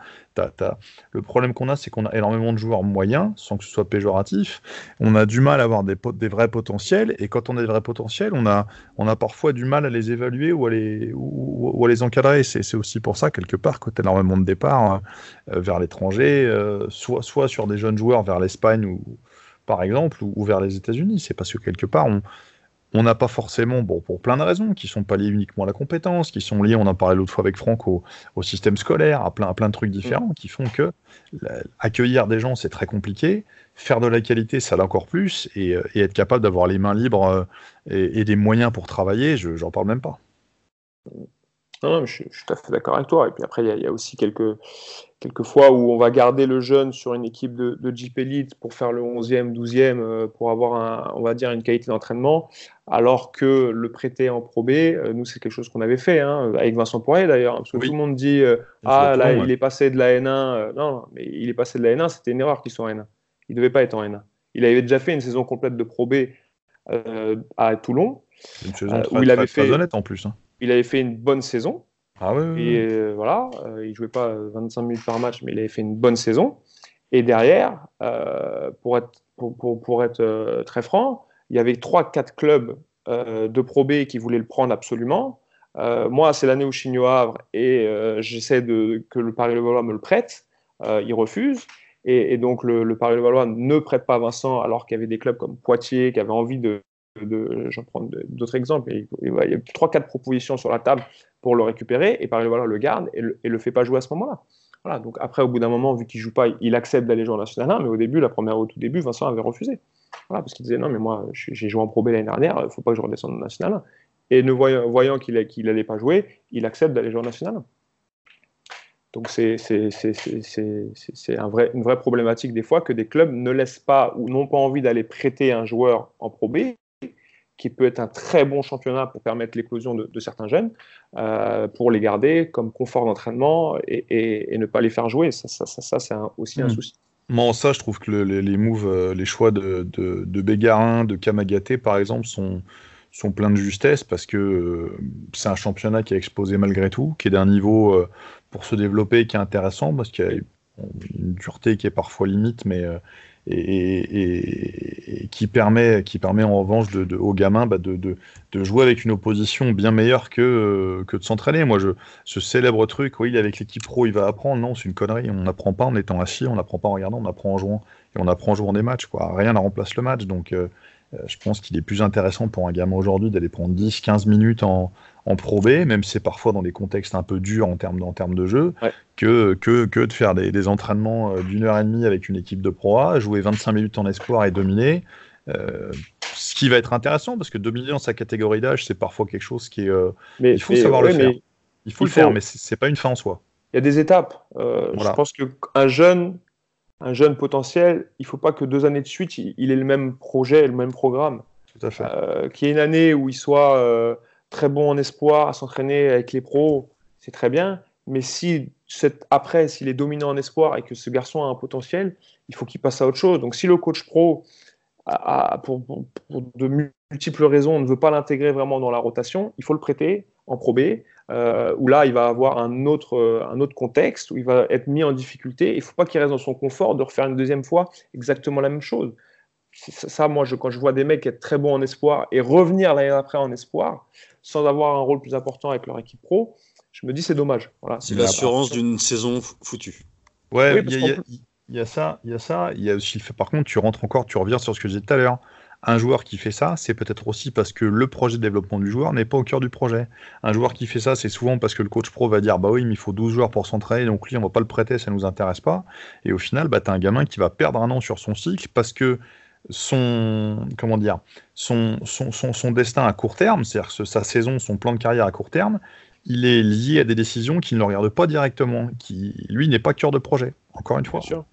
Le problème qu'on a, c'est qu'on a énormément de joueurs moyens, sans que ce soit péjoratif. On a du mal à avoir des, vrais potentiels, et quand on a des vrais potentiels, on a, parfois du mal à les évaluer ou à les, encadrer. C'est aussi pour ça, quelque part, que tu as énormément de départs euh, vers l'étranger, euh, soit, sur des jeunes joueurs vers l'Espagne, ou par exemple, ou vers les États-Unis. C'est parce que quelque part, on, on n'a pas forcément, bon, pour plein de raisons, qui sont pas liées uniquement à la compétence, qui sont liées, on en parlait l'autre fois avec Franck, au, système scolaire, à plein, plein de trucs différents, qui font que accueillir des gens, c'est très compliqué, faire de la qualité, ça l'est encore plus, et, euh, être capable d'avoir les mains libres euh, et, des moyens pour travailler, je j'en parle même pas. Non, je, suis tout à fait d'accord avec toi. Et puis après, il y, a aussi quelques, quelques fois où on va garder le jeune sur une équipe de, de Jeep Elite pour faire le 11e, 12e, euh, pour avoir, un, on va dire, une qualité d'entraînement, alors que le prêter en Pro B, euh, nous, c'est quelque chose qu'on avait fait, hein, avec Vincent Poirier d'ailleurs, parce que tout le monde dit euh, Ah, là, il est passé de la N1. non, mais il est passé de la N1, c'était une erreur qu'il soit en N1. Il ne devait pas être en N1. Il avait déjà fait une saison complète de Pro B à Toulon. Une saison très, où il avait fait, honnête en plus. Hein il avait fait une bonne saison. Ah oui, Et euh, voilà, euh, il jouait pas 25 minutes par match, mais il avait fait une bonne saison. Et derrière, euh, pour être, pour, pour, être très franc, il y avait 3-4 clubs de Pro B qui voulaient le prendre absolument. moi, c'est l'année où je suis au Havre et j'essaie de, que le Paris-Levallois me le prête. il refuse. Et, donc, le, le Paris-Levallois ne prête pas Vincent alors qu'il y avait des clubs comme Poitiers qui avaient envie de, de, j'en prends d'autres exemples. il y a trois, quatre propositions sur la table pour le récupérer, et par voilà, le garde et le, le fait pas jouer à ce moment-là. Voilà, donc après, au bout d'un moment, vu qu'il joue pas, il accepte d'aller jouer en National 1, mais au début, la première, au tout début, Vincent avait refusé. Voilà, parce qu'il disait non, mais moi, j'ai joué en Pro B l'année dernière, il faut pas que je redescende en National 1. Et ne voyant, qu'il n'allait pas jouer, il accepte d'aller jouer en National 1. Donc c'est vrai, une vraie problématique des fois que des clubs ne laissent pas ou n'ont pas envie d'aller prêter un joueur en Pro B qui peut être un très bon championnat pour permettre l'éclosion de, certains jeunes, euh, pour les garder comme confort d'entraînement et, ne pas les faire jouer. Ça, ça, c'est aussi un hmm. souci. Moi, ça, je trouve que les, moves, euh, les choix de, de, de Bégarin, de Kamagaté, par exemple, sont, sont pleins de justesse parce que euh, c'est un championnat qui est exposé malgré tout, qui est d'un niveau pour se développer qui est intéressant parce qu'il y a une dureté qui est parfois limite, mais et, qui, permet, en revanche de, aux gamins bah, de, jouer avec une opposition bien meilleure que, que de s'entraîner. Moi, ce célèbre truc, oui, avec l'équipe pro, il va apprendre. Non, c'est une connerie. On n'apprend pas en étant assis, on n'apprend pas en regardant, on apprend en jouant. Et on apprend en jouant des matchs. Rien ne remplace le match. Donc, euh, euh, je pense qu'il est plus intéressant pour un gamin aujourd'hui d'aller prendre 10-15 minutes en, en Pro B, même si c'est parfois dans des contextes un peu durs en termes, en termes de jeu, que, que, que, de faire des, entraînements euh, d'une heure et demie avec une équipe de Pro A, jouer 25 minutes en espoir et dominer. Euh, ce qui va être intéressant, parce que dominer dans sa catégorie d'âge, c'est parfois quelque chose qui est. Euh, mais, il faut savoir le faire. Il faut le faire, mais c'est pas une fin en soi. Il y a des étapes. Je pense qu'un jeune, un jeune potentiel, il ne faut pas que deux années de suite, il, ait le même projet, le même programme. Tout à fait. Qu'il y ait une année où il soit très bon en espoir, à s'entraîner avec les pros, c'est très bien. Mais si après, s'il est dominant en espoir et que ce garçon a un potentiel, il faut qu'il passe à autre chose. Donc si le coach pro, pour, de multiples raisons, ne veut pas l'intégrer vraiment dans la rotation, il faut le prêter en Pro B, euh, où là, il va avoir un autre, un autre contexte, où il va être mis en difficulté. Il ne faut pas qu'il reste dans son confort de refaire une deuxième fois exactement la même chose. Ça, moi, je, quand je vois des mecs être très bons en espoir et revenir l'année après en espoir, sans avoir un rôle plus important avec leur équipe pro, je me dis c'est dommage. Voilà, c'est l'assurance d'une saison foutue. Ouais, il y, a ça, il y a ça, il y a aussi le fait. Par contre, tu rentres encore, tu reviens sur ce que j'ai dit tout à l'heure. Un joueur qui fait ça, c'est peut-être aussi parce que le projet de développement du joueur n'est pas au cœur du projet. Un joueur qui fait ça, c'est souvent parce que le coach pro va dire Bah oui, mais il faut 12 joueurs pour s'entraîner, donc lui, on va pas le prêter, ça nous intéresse pas. Et au final, bah, tu as un gamin qui va perdre un an sur son cycle parce que son, comment dire, son, son, son, destin à court terme, c'est-à-dire sa saison, son plan de carrière à court terme, il est lié à des décisions qui ne le regardent pas directement, qui, lui, n'est pas cœur de projet, encore une fois. Bien sûr.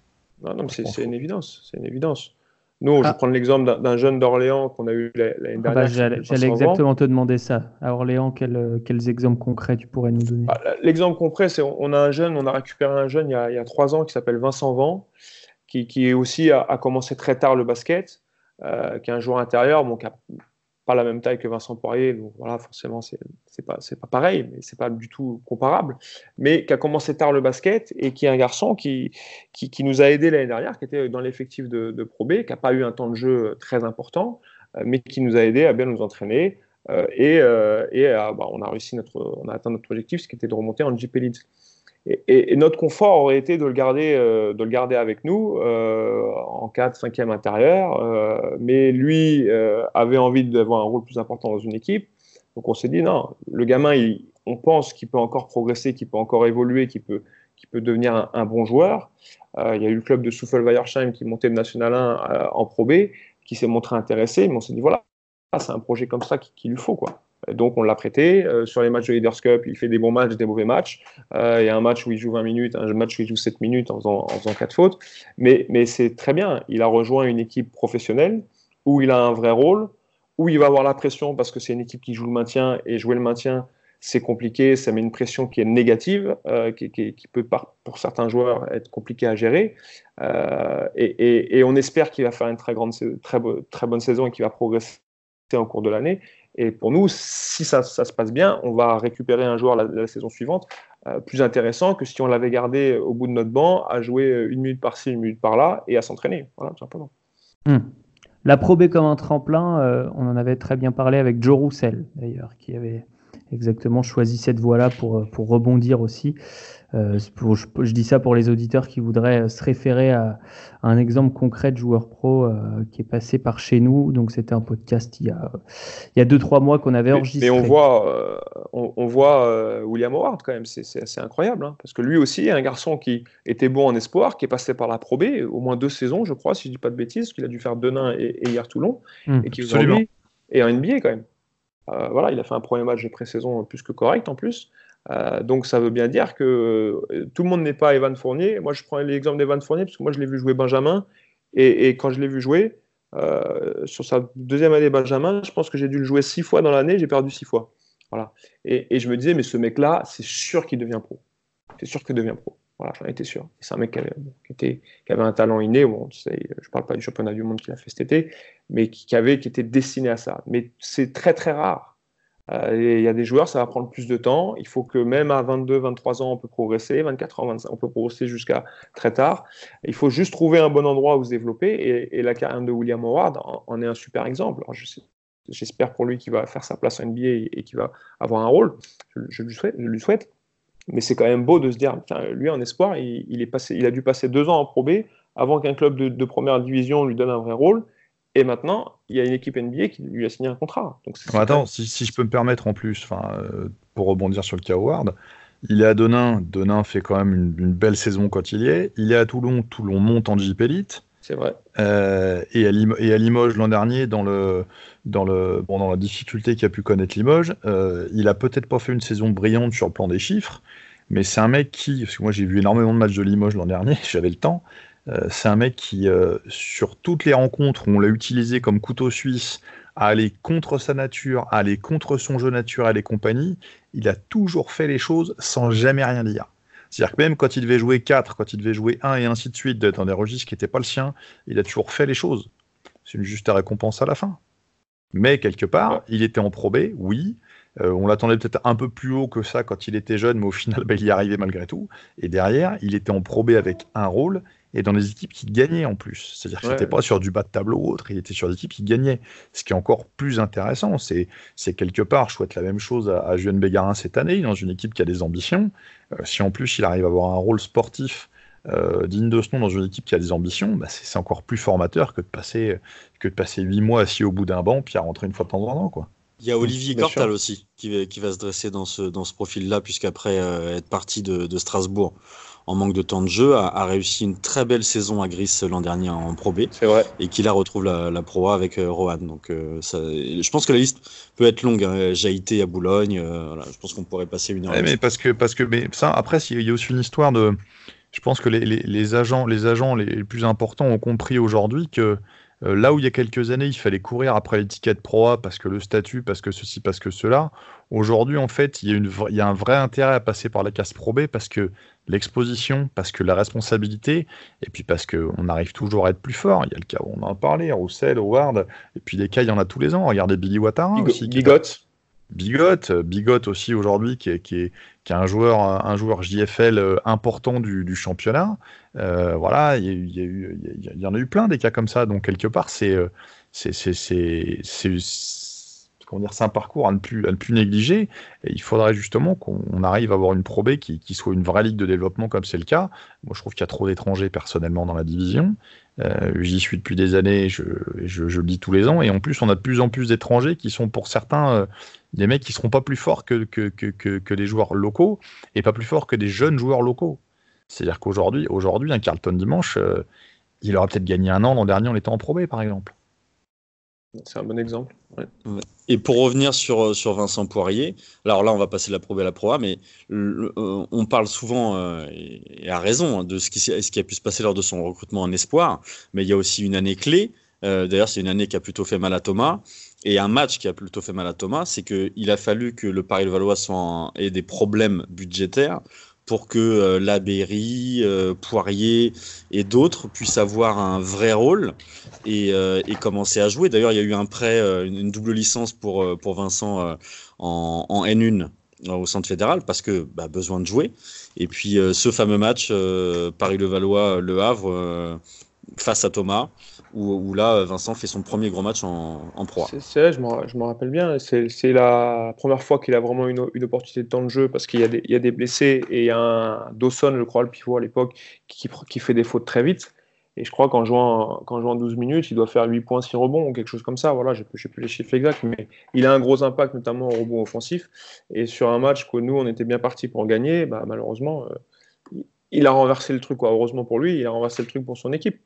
Non, non, c'est une évidence. C'est une évidence. Nous, je vais ah. prendre l'exemple d'un jeune d'Orléans qu'on a eu l'année ah bah, dernière. J'allais exactement te demander ça. À Orléans, quels, quels exemples concrets tu pourrais nous donner? Bah, L'exemple concret, c'est on a un jeune, on a récupéré un jeune il y a, il y a trois ans qui s'appelle Vincent Vent, qui, qui aussi a, commencé très tard le basket, euh, qui est un joueur intérieur, bon, qui n'a pas la même taille que Vincent Poirier, donc voilà, forcément, c'est pas, pas pareil, mais c'est pas du tout comparable, mais qui a commencé tard le basket et qui est un garçon qui, qui, nous a aidé l'année dernière, qui était dans l'effectif de, de, Pro B, qui n'a pas eu un temps de jeu très important, euh, mais qui nous a aidé à bien nous entraîner. Euh, et, euh, et bah, on a réussi notre, on a atteint notre objectif, ce qui était de remonter en JP League. Et, notre confort aurait été de le garder, euh, de le garder avec nous euh, en 4, 5e intérieur. Euh, mais lui avait envie d'avoir un rôle plus important dans une équipe. Donc on s'est dit, non, le gamin, on pense qu'il peut encore progresser, qu'il peut encore évoluer, qu'il peut, peut devenir un, bon joueur. il y a eu le club de Souffel-Weiersheim qui montait de National 1 en Pro B, qui s'est montré intéressé. Mais on s'est dit, voilà, c'est un projet comme ça qu'il lui faut. quoi. Donc on l'a prêté. Euh, sur les matchs de Leaders Cup, il fait des bons matchs, des mauvais matchs. Euh, il y a un match où il joue 20 minutes, un match où il joue 7 minutes en faisant, en faisant 4 fautes. Mais, c'est très bien. Il a rejoint une équipe professionnelle où il a un vrai rôle, où il va avoir la pression parce que c'est une équipe qui joue le maintien et jouer le maintien, c'est compliqué, ça met une pression qui est négative, euh, qui, peut pour certains joueurs être compliqué à gérer. Et, on espère qu'il va faire une très, grande, très bonne saison et qu'il va progresser en cours de l'année. Et pour nous, si ça, se passe bien, on va récupérer un joueur la, saison suivante euh, plus intéressant que si on l'avait gardé au bout de notre banc à jouer une minute par-ci, une minute par-là et à s'entraîner. Voilà, tout simplement. Hmm. La Pro B comme un tremplin, euh, on en avait très bien parlé avec Joe Roussel, d'ailleurs, qui avait exactement choisi cette voie-là pour, pour rebondir aussi. Euh, pour, je, je, dis ça pour les auditeurs qui voudraient se référer à, à un exemple concret de joueur pro euh, qui est passé par chez nous. Donc c'était un podcast il y a il y a deux trois mois qu'on avait enregistré. Mais, on voit euh, on, on, voit euh, William Howard quand même, c'est assez incroyable hein, parce que lui aussi un garçon qui était bon en espoir, qui est passé par la Pro B, au moins deux saisons je crois, si je dis pas de bêtises, qu'il a dû faire Denain et, et hier Toulon mmh, et qui aujourd'hui est en NBA quand même. Euh, voilà, il a fait un premier match de pré-saison plus que correct en plus. Euh, donc ça veut bien dire que euh, tout le monde n'est pas Evan Fournier. Moi je prends l'exemple d'Evan Fournier parce que moi je l'ai vu jouer Benjamin et, quand je l'ai vu jouer sur sa deuxième année Benjamin, je pense que j'ai dû le jouer six fois dans l'année, j'ai perdu six fois. Voilà. Et, je me disais mais ce mec là, c'est sûr qu'il devient pro. C'est sûr qu'il devient pro. Voilà, j'en étais sûr. C'est un mec qui avait, qui, avait, un talent inné. Bon, je parle pas du championnat du monde qu'il a fait cet été, mais qui, avait, qui était destiné à ça. Mais c'est très très rare euh, il y a des joueurs, ça va prendre plus de temps. Il faut que même à 22, 23 ans, on peut progresser, 24 ans, 25, on peut progresser jusqu'à très tard. Il faut juste trouver un bon endroit où se développer. Et, la carrière de William Howard en, est un super exemple. J'espère pour lui qu'il va faire sa place en NBA et, qu'il va avoir un rôle. Je, je, lui souhaite. Mais c'est quand même beau de se dire, lui en espoir, il, a dû passer deux ans en Pro B avant qu'un club de première division lui donne un vrai rôle. Et maintenant, il y a une équipe NBA qui lui a signé un contrat. Donc attends, si, si, je peux me permettre en plus, euh, pour rebondir sur le cas Howard, il est à Denain. Denain fait quand même une, une, belle saison quand il y est. Il est à Toulon. Toulon monte en Jeep Elite. C'est vrai. Euh, et, à et, à Limoges l'an dernier, dans, le, dans, le, bon, dans la difficulté qu'a pu connaître Limoges, euh, il a peut-être pas fait une saison brillante sur le plan des chiffres, mais c'est un mec qui, parce que moi j'ai vu énormément de matchs de Limoges l'an dernier, j'avais le temps, c'est un mec qui, euh, sur toutes les rencontres où on l'a utilisé comme couteau suisse, à aller contre sa nature, à aller contre son jeu naturel et compagnie, il a toujours fait les choses sans jamais rien dire. C'est-à-dire que même quand il devait jouer 4, quand il devait jouer 1 et ainsi de suite, dans des registres qui n'étaient pas le sien, il a toujours fait les choses. C'est une juste récompense à la fin. Mais quelque part, il était en probé, oui. Euh, on l'attendait peut-être un peu plus haut que ça quand il était jeune, mais au final, bah, il y arrivait malgré tout. Et derrière, il était en probé avec un rôle et dans des équipes qui gagnaient en plus. C'est-à-dire qu'il n'était ouais. pas sur du bas de tableau ou autre, il était sur des équipes qui gagnaient. Ce qui est encore plus intéressant, c'est, c'est quelque part, je souhaite la même chose à, à Juan Bégarin cette année, dans une équipe qui a des ambitions. Euh, si en plus il arrive à avoir un rôle sportif euh, digne de ce nom dans une équipe qui a des ambitions, bah c'est, c'est encore plus formateur que de passer que de passer huit mois assis au bout d'un banc puis à rentrer une fois de temps en temps, quoi. Il y a Olivier Cortal aussi qui va, qui va se dresser dans ce, dans ce profil-là, puisqu'après euh, être parti de, de Strasbourg en manque de temps de jeu, a, a, réussi une très belle saison à Gris l'an dernier en Pro B. Vrai. Et qui là retrouve la, la Pro A avec euh, Rohan. Donc, euh, ça, je pense que la liste peut être longue. Hein. Jaïté à Boulogne, euh, voilà, je pense qu'on pourrait passer une heure. Ouais, mais parce que, parce que mais ça, après, il y a aussi une histoire de. Je pense que les, les, les agents, les agents les, plus importants ont compris aujourd'hui que là où il y a quelques années, il fallait courir après l'étiquette Pro A parce que le statut, parce que ceci, parce que cela. Aujourd'hui, en fait, il y, a une, il y, a un vrai intérêt à passer par la case Pro B parce que l'exposition, parce que la responsabilité, et puis parce qu'on arrive toujours à être plus fort. Il y a le cas où on en a parlé, Roussel, Howard, et puis des cas, il y en a tous les ans. Regardez Billy Watara Bigot, aussi. Bigot. Bigot, Bigot aussi aujourd'hui, qui est, qui, est, qui est un joueur, un joueur JFL important du, du championnat. Euh, voilà, il y, en a eu plein des cas comme ça. Donc quelque part, c'est c'est dire, c'est un parcours à ne plus, à ne plus négliger. Et il faudrait justement qu'on arrive à avoir une probée qui, qui, soit une vraie ligue de développement comme c'est le cas. Moi, je trouve qu'il y a trop d'étrangers personnellement dans la division. Euh, J'y suis depuis des années, je, je, le dis tous les ans. Et en plus, on a de plus en plus d'étrangers qui sont pour certains euh, des mecs qui seront pas plus forts que, que, que, que, des joueurs locaux et pas plus forts que des jeunes joueurs locaux. C'est-à-dire qu'aujourd'hui, aujourd'hui, un Carlton dimanche, euh, il aura peut-être gagné un an l'an dernier en étant en probé, par exemple. C'est un bon exemple. Et pour revenir sur, sur Vincent Poirier, alors là, on va passer la Pro à la Pro A, mais on parle souvent, et, à raison, hein, de ce qui, a pu se passer lors de son recrutement en espoir, mais il y a aussi une année clé. D'ailleurs, c'est une année qui a plutôt fait mal à Thomas. Et un match qui a plutôt fait mal à Thomas, c'est qu'il a fallu que le Paris-Valois ait des problèmes budgétaires pour que euh, Labéry, euh, Poirier et d'autres puissent avoir un vrai rôle et, euh, commencer à jouer. D'ailleurs, il y a eu un prêt, une double licence pour, pour Vincent en, N1 au centre fédéral parce que bah, besoin de jouer. Et puis ce fameux match Paris-Levallois-Le Havre face à Thomas, où, là, Vincent fait son premier gros match en, en proie. C'est je me rappelle bien. C'est la première fois qu'il a vraiment une, une, opportunité de temps de jeu parce qu'il y, a des blessés et il y a un Dawson, je crois, le pivot à l'époque, qui, fait des fautes très vite. Et je crois qu'en jouant, quand jouant 12 minutes, il doit faire 8 points, 6 rebonds ou quelque chose comme ça. Voilà, je ne sais plus les chiffres exacts, mais il a un gros impact, notamment au rebond offensif. Et sur un match que nous, on était bien parti pour gagner, bah, malheureusement, euh, il a renversé le truc. Heureusement pour lui, il a renversé le truc pour son équipe.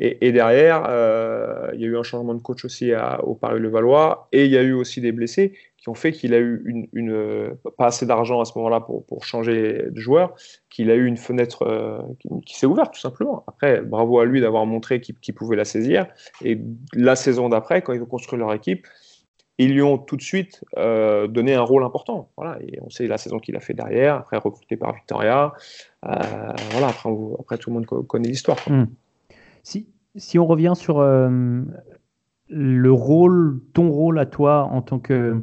Et, derrière, euh, il y a eu un changement de coach aussi au Paris-Levallois, et il y a eu aussi des blessés qui ont fait qu'il a eu une, pas assez d'argent à ce moment-là pour, changer de joueur, qu'il a eu une fenêtre euh, qui, s'est ouverte tout simplement. Après, bravo à lui d'avoir montré qu'il pouvait la saisir. Et la saison d'après, quand ils ont construit leur équipe, ils lui ont tout de suite euh, donné un rôle important. Voilà, et on sait la saison qu'il a fait derrière, après recruté par Victoria. voilà, après, après, tout le monde connaît l'histoire. Hmm. Si, si on revient sur euh, le rôle, ton rôle à toi en tant que,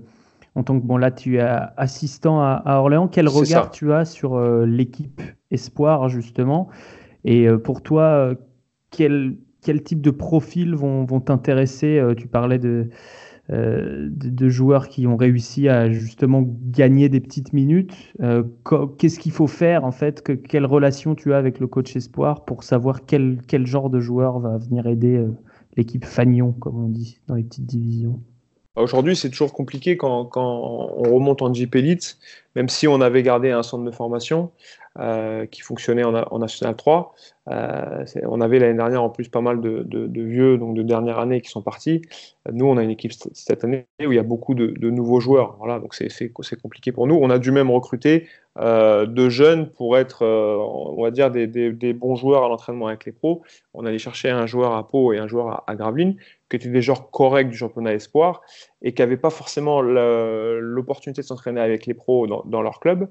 en tant que bon là tu es assistant à, Orléans, quel regard tu as sur euh, l'équipe Espoir justement? Et euh, pour toi, quel, quel type de profils vont, vont t'intéresser? Tu parlais de euh, de, joueurs qui ont réussi à justement gagner des petites minutes. Euh, qu'est-ce qu'il faut faire en fait? Que, Quelle relation tu as avec le coach espoir pour savoir quel, quel genre de joueur va venir aider euh, l'équipe Fagnon, comme on dit, dans les petites divisions? Aujourd'hui, c'est toujours compliqué quand, on remonte en JP Elite, même si on avait gardé un centre de formation qui fonctionnait en, en National 3. Euh, on avait l'année dernière en plus pas mal de, vieux, donc de dernière année qui sont partis. Nous, on a une équipe cette année où il y a beaucoup de, nouveaux joueurs. Voilà, donc c'est compliqué pour nous. On a dû même recruter euh, de jeunes pour être, euh, on va dire, des, bons joueurs à l'entraînement avec les pros. On allait chercher un joueur à Pau et un joueur à, à Gravelines qui étaient des joueurs corrects du championnat espoir et qui n'avaient pas forcément l'opportunité de s'entraîner avec les pros dans, leur club.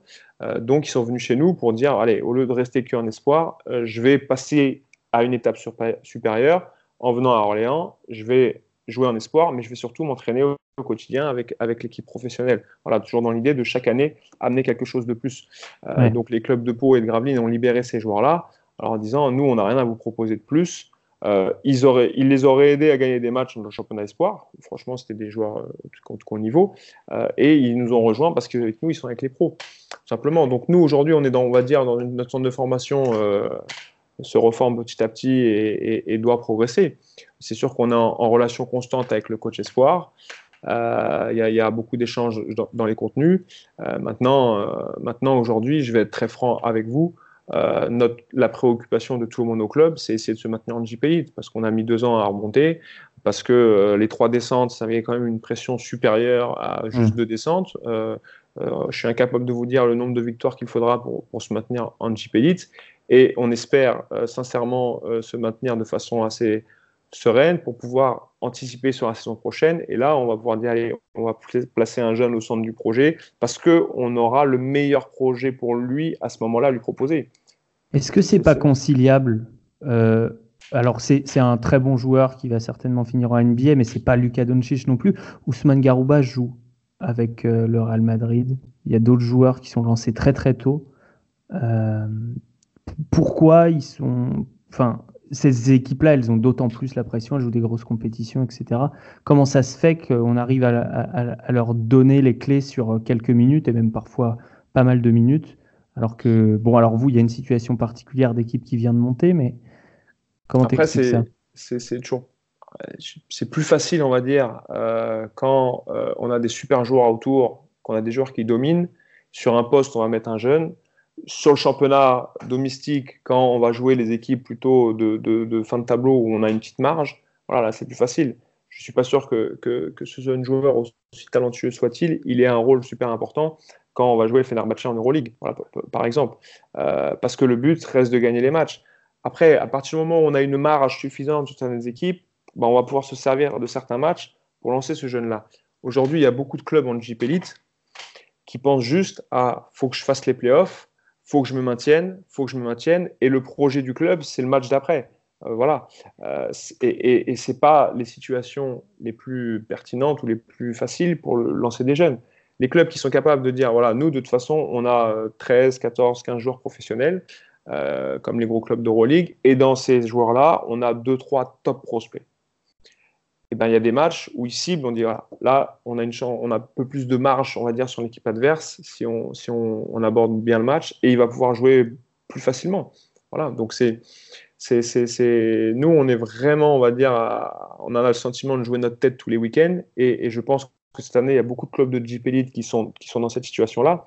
donc, ils sont venus chez nous pour dire, allez, au lieu de rester qu'en espoir, je vais passer à une étape supérieure. En venant à Orléans, je vais jouer en espoir, mais je vais surtout m'entraîner au, quotidien avec, avec l'équipe professionnelle. Voilà, toujours dans l'idée de chaque année amener quelque chose de plus. Euh, donc les clubs de Pau et de Gravelines ont libéré ces joueurs-là, alors en disant nous, on n'a rien à vous proposer de plus. Euh, ils, auraient, les auraient aidés à gagner des matchs dans le championnat espoir. Franchement, c'était des joueurs euh, de haut niveau. et ils nous ont rejoints parce qu'avec nous, ils sont avec les pros. Simplement. Donc nous, aujourd'hui, on est dans, on va dire, dans notre centre de formation se reforme petit à petit et, doit progresser. C'est sûr qu'on est en, relation constante avec le coach espoir. Euh, il y, a beaucoup d'échanges dans, les contenus. Euh, maintenant, euh, maintenant aujourd'hui, je vais être très franc avec vous. Notre, la préoccupation de tout le monde au club, c'est essayer de se maintenir en JPI parce qu'on a mis deux ans à remonter, parce que les trois descentes, ça avait quand même une pression supérieure à juste mmh. deux descentes. je suis incapable de vous dire le nombre de victoires qu'il faudra pour, pour, se maintenir en JP. Et on espère euh, sincèrement euh, se maintenir de façon assez sereine pour pouvoir anticiper sur la saison prochaine. Et là, on va pouvoir dire, allez, on va placer un jeune au centre du projet parce qu'on aura le meilleur projet pour lui à ce moment-là à lui proposer. Est-ce que c'est pas conciliable euh, Alors, c'est un très bon joueur qui va certainement finir en NBA, mais c'est pas Luka Doncic non plus. Ousmane Garouba joue avec le Real Madrid. Il y a d'autres joueurs qui sont lancés très très tôt pourquoi ils sont. Enfin, ces équipes-là, elles ont d'autant plus la pression, elles jouent des grosses compétitions, etc. Comment ça se fait qu'on arrive à, leur donner les clés sur quelques minutes et même parfois pas mal de minutes alors que, bon, alors vous, il y a une situation particulière d'équipe qui vient de monter, mais comment Après, ça? C'est toujours. C'est plus facile, on va dire, euh, quand euh, on a des super joueurs autour, qu'on a des joueurs qui dominent. Sur un poste, on va mettre un jeune sur le championnat domestique, quand on va jouer les équipes plutôt de, fin de tableau où on a une petite marge, voilà, là c'est plus facile. je ne suis pas sûr que, que, que, ce jeune joueur, aussi talentueux soit-il, il ait un rôle super important quand on va jouer Fenerbahçe en Euroleague, voilà, par exemple. Euh, parce que le but reste de gagner les matchs. Après, à partir du moment où on a une marge suffisante sur certaines équipes, ben, on va pouvoir se servir de certains matchs pour lancer ce jeune-là. Aujourd'hui, il y a beaucoup de clubs en JP Elite qui pensent juste à faut que je fasse les playoffs, faut que je me maintienne, faut que je me maintienne, et le projet du club, c'est le match d'après. Euh, voilà. Euh, et, et, et ce n'est pas les situations les plus pertinentes ou les plus faciles pour lancer des jeunes. Les clubs qui sont capables de dire, voilà, nous, de toute façon, on a 13, 14, 15 joueurs professionnels, euh, comme les gros clubs d'Euroleague, et dans ces joueurs-là, on a 2-3 top prospects. Et ben, il y a des matchs où ils ciblent, on voilà, là, on a, une chance, on a un peu plus de marge, on va dire, sur l'équipe adverse, si, on, si on, aborde bien le match, et il va pouvoir jouer plus facilement. Voilà, donc c'est c'est, nous, on est vraiment, on va dire, on a le sentiment de jouer notre tête tous les week-ends. Et, je pense que cette année, il y a beaucoup de clubs de Jeep Elite qui sont, qui sont dans cette situation-là.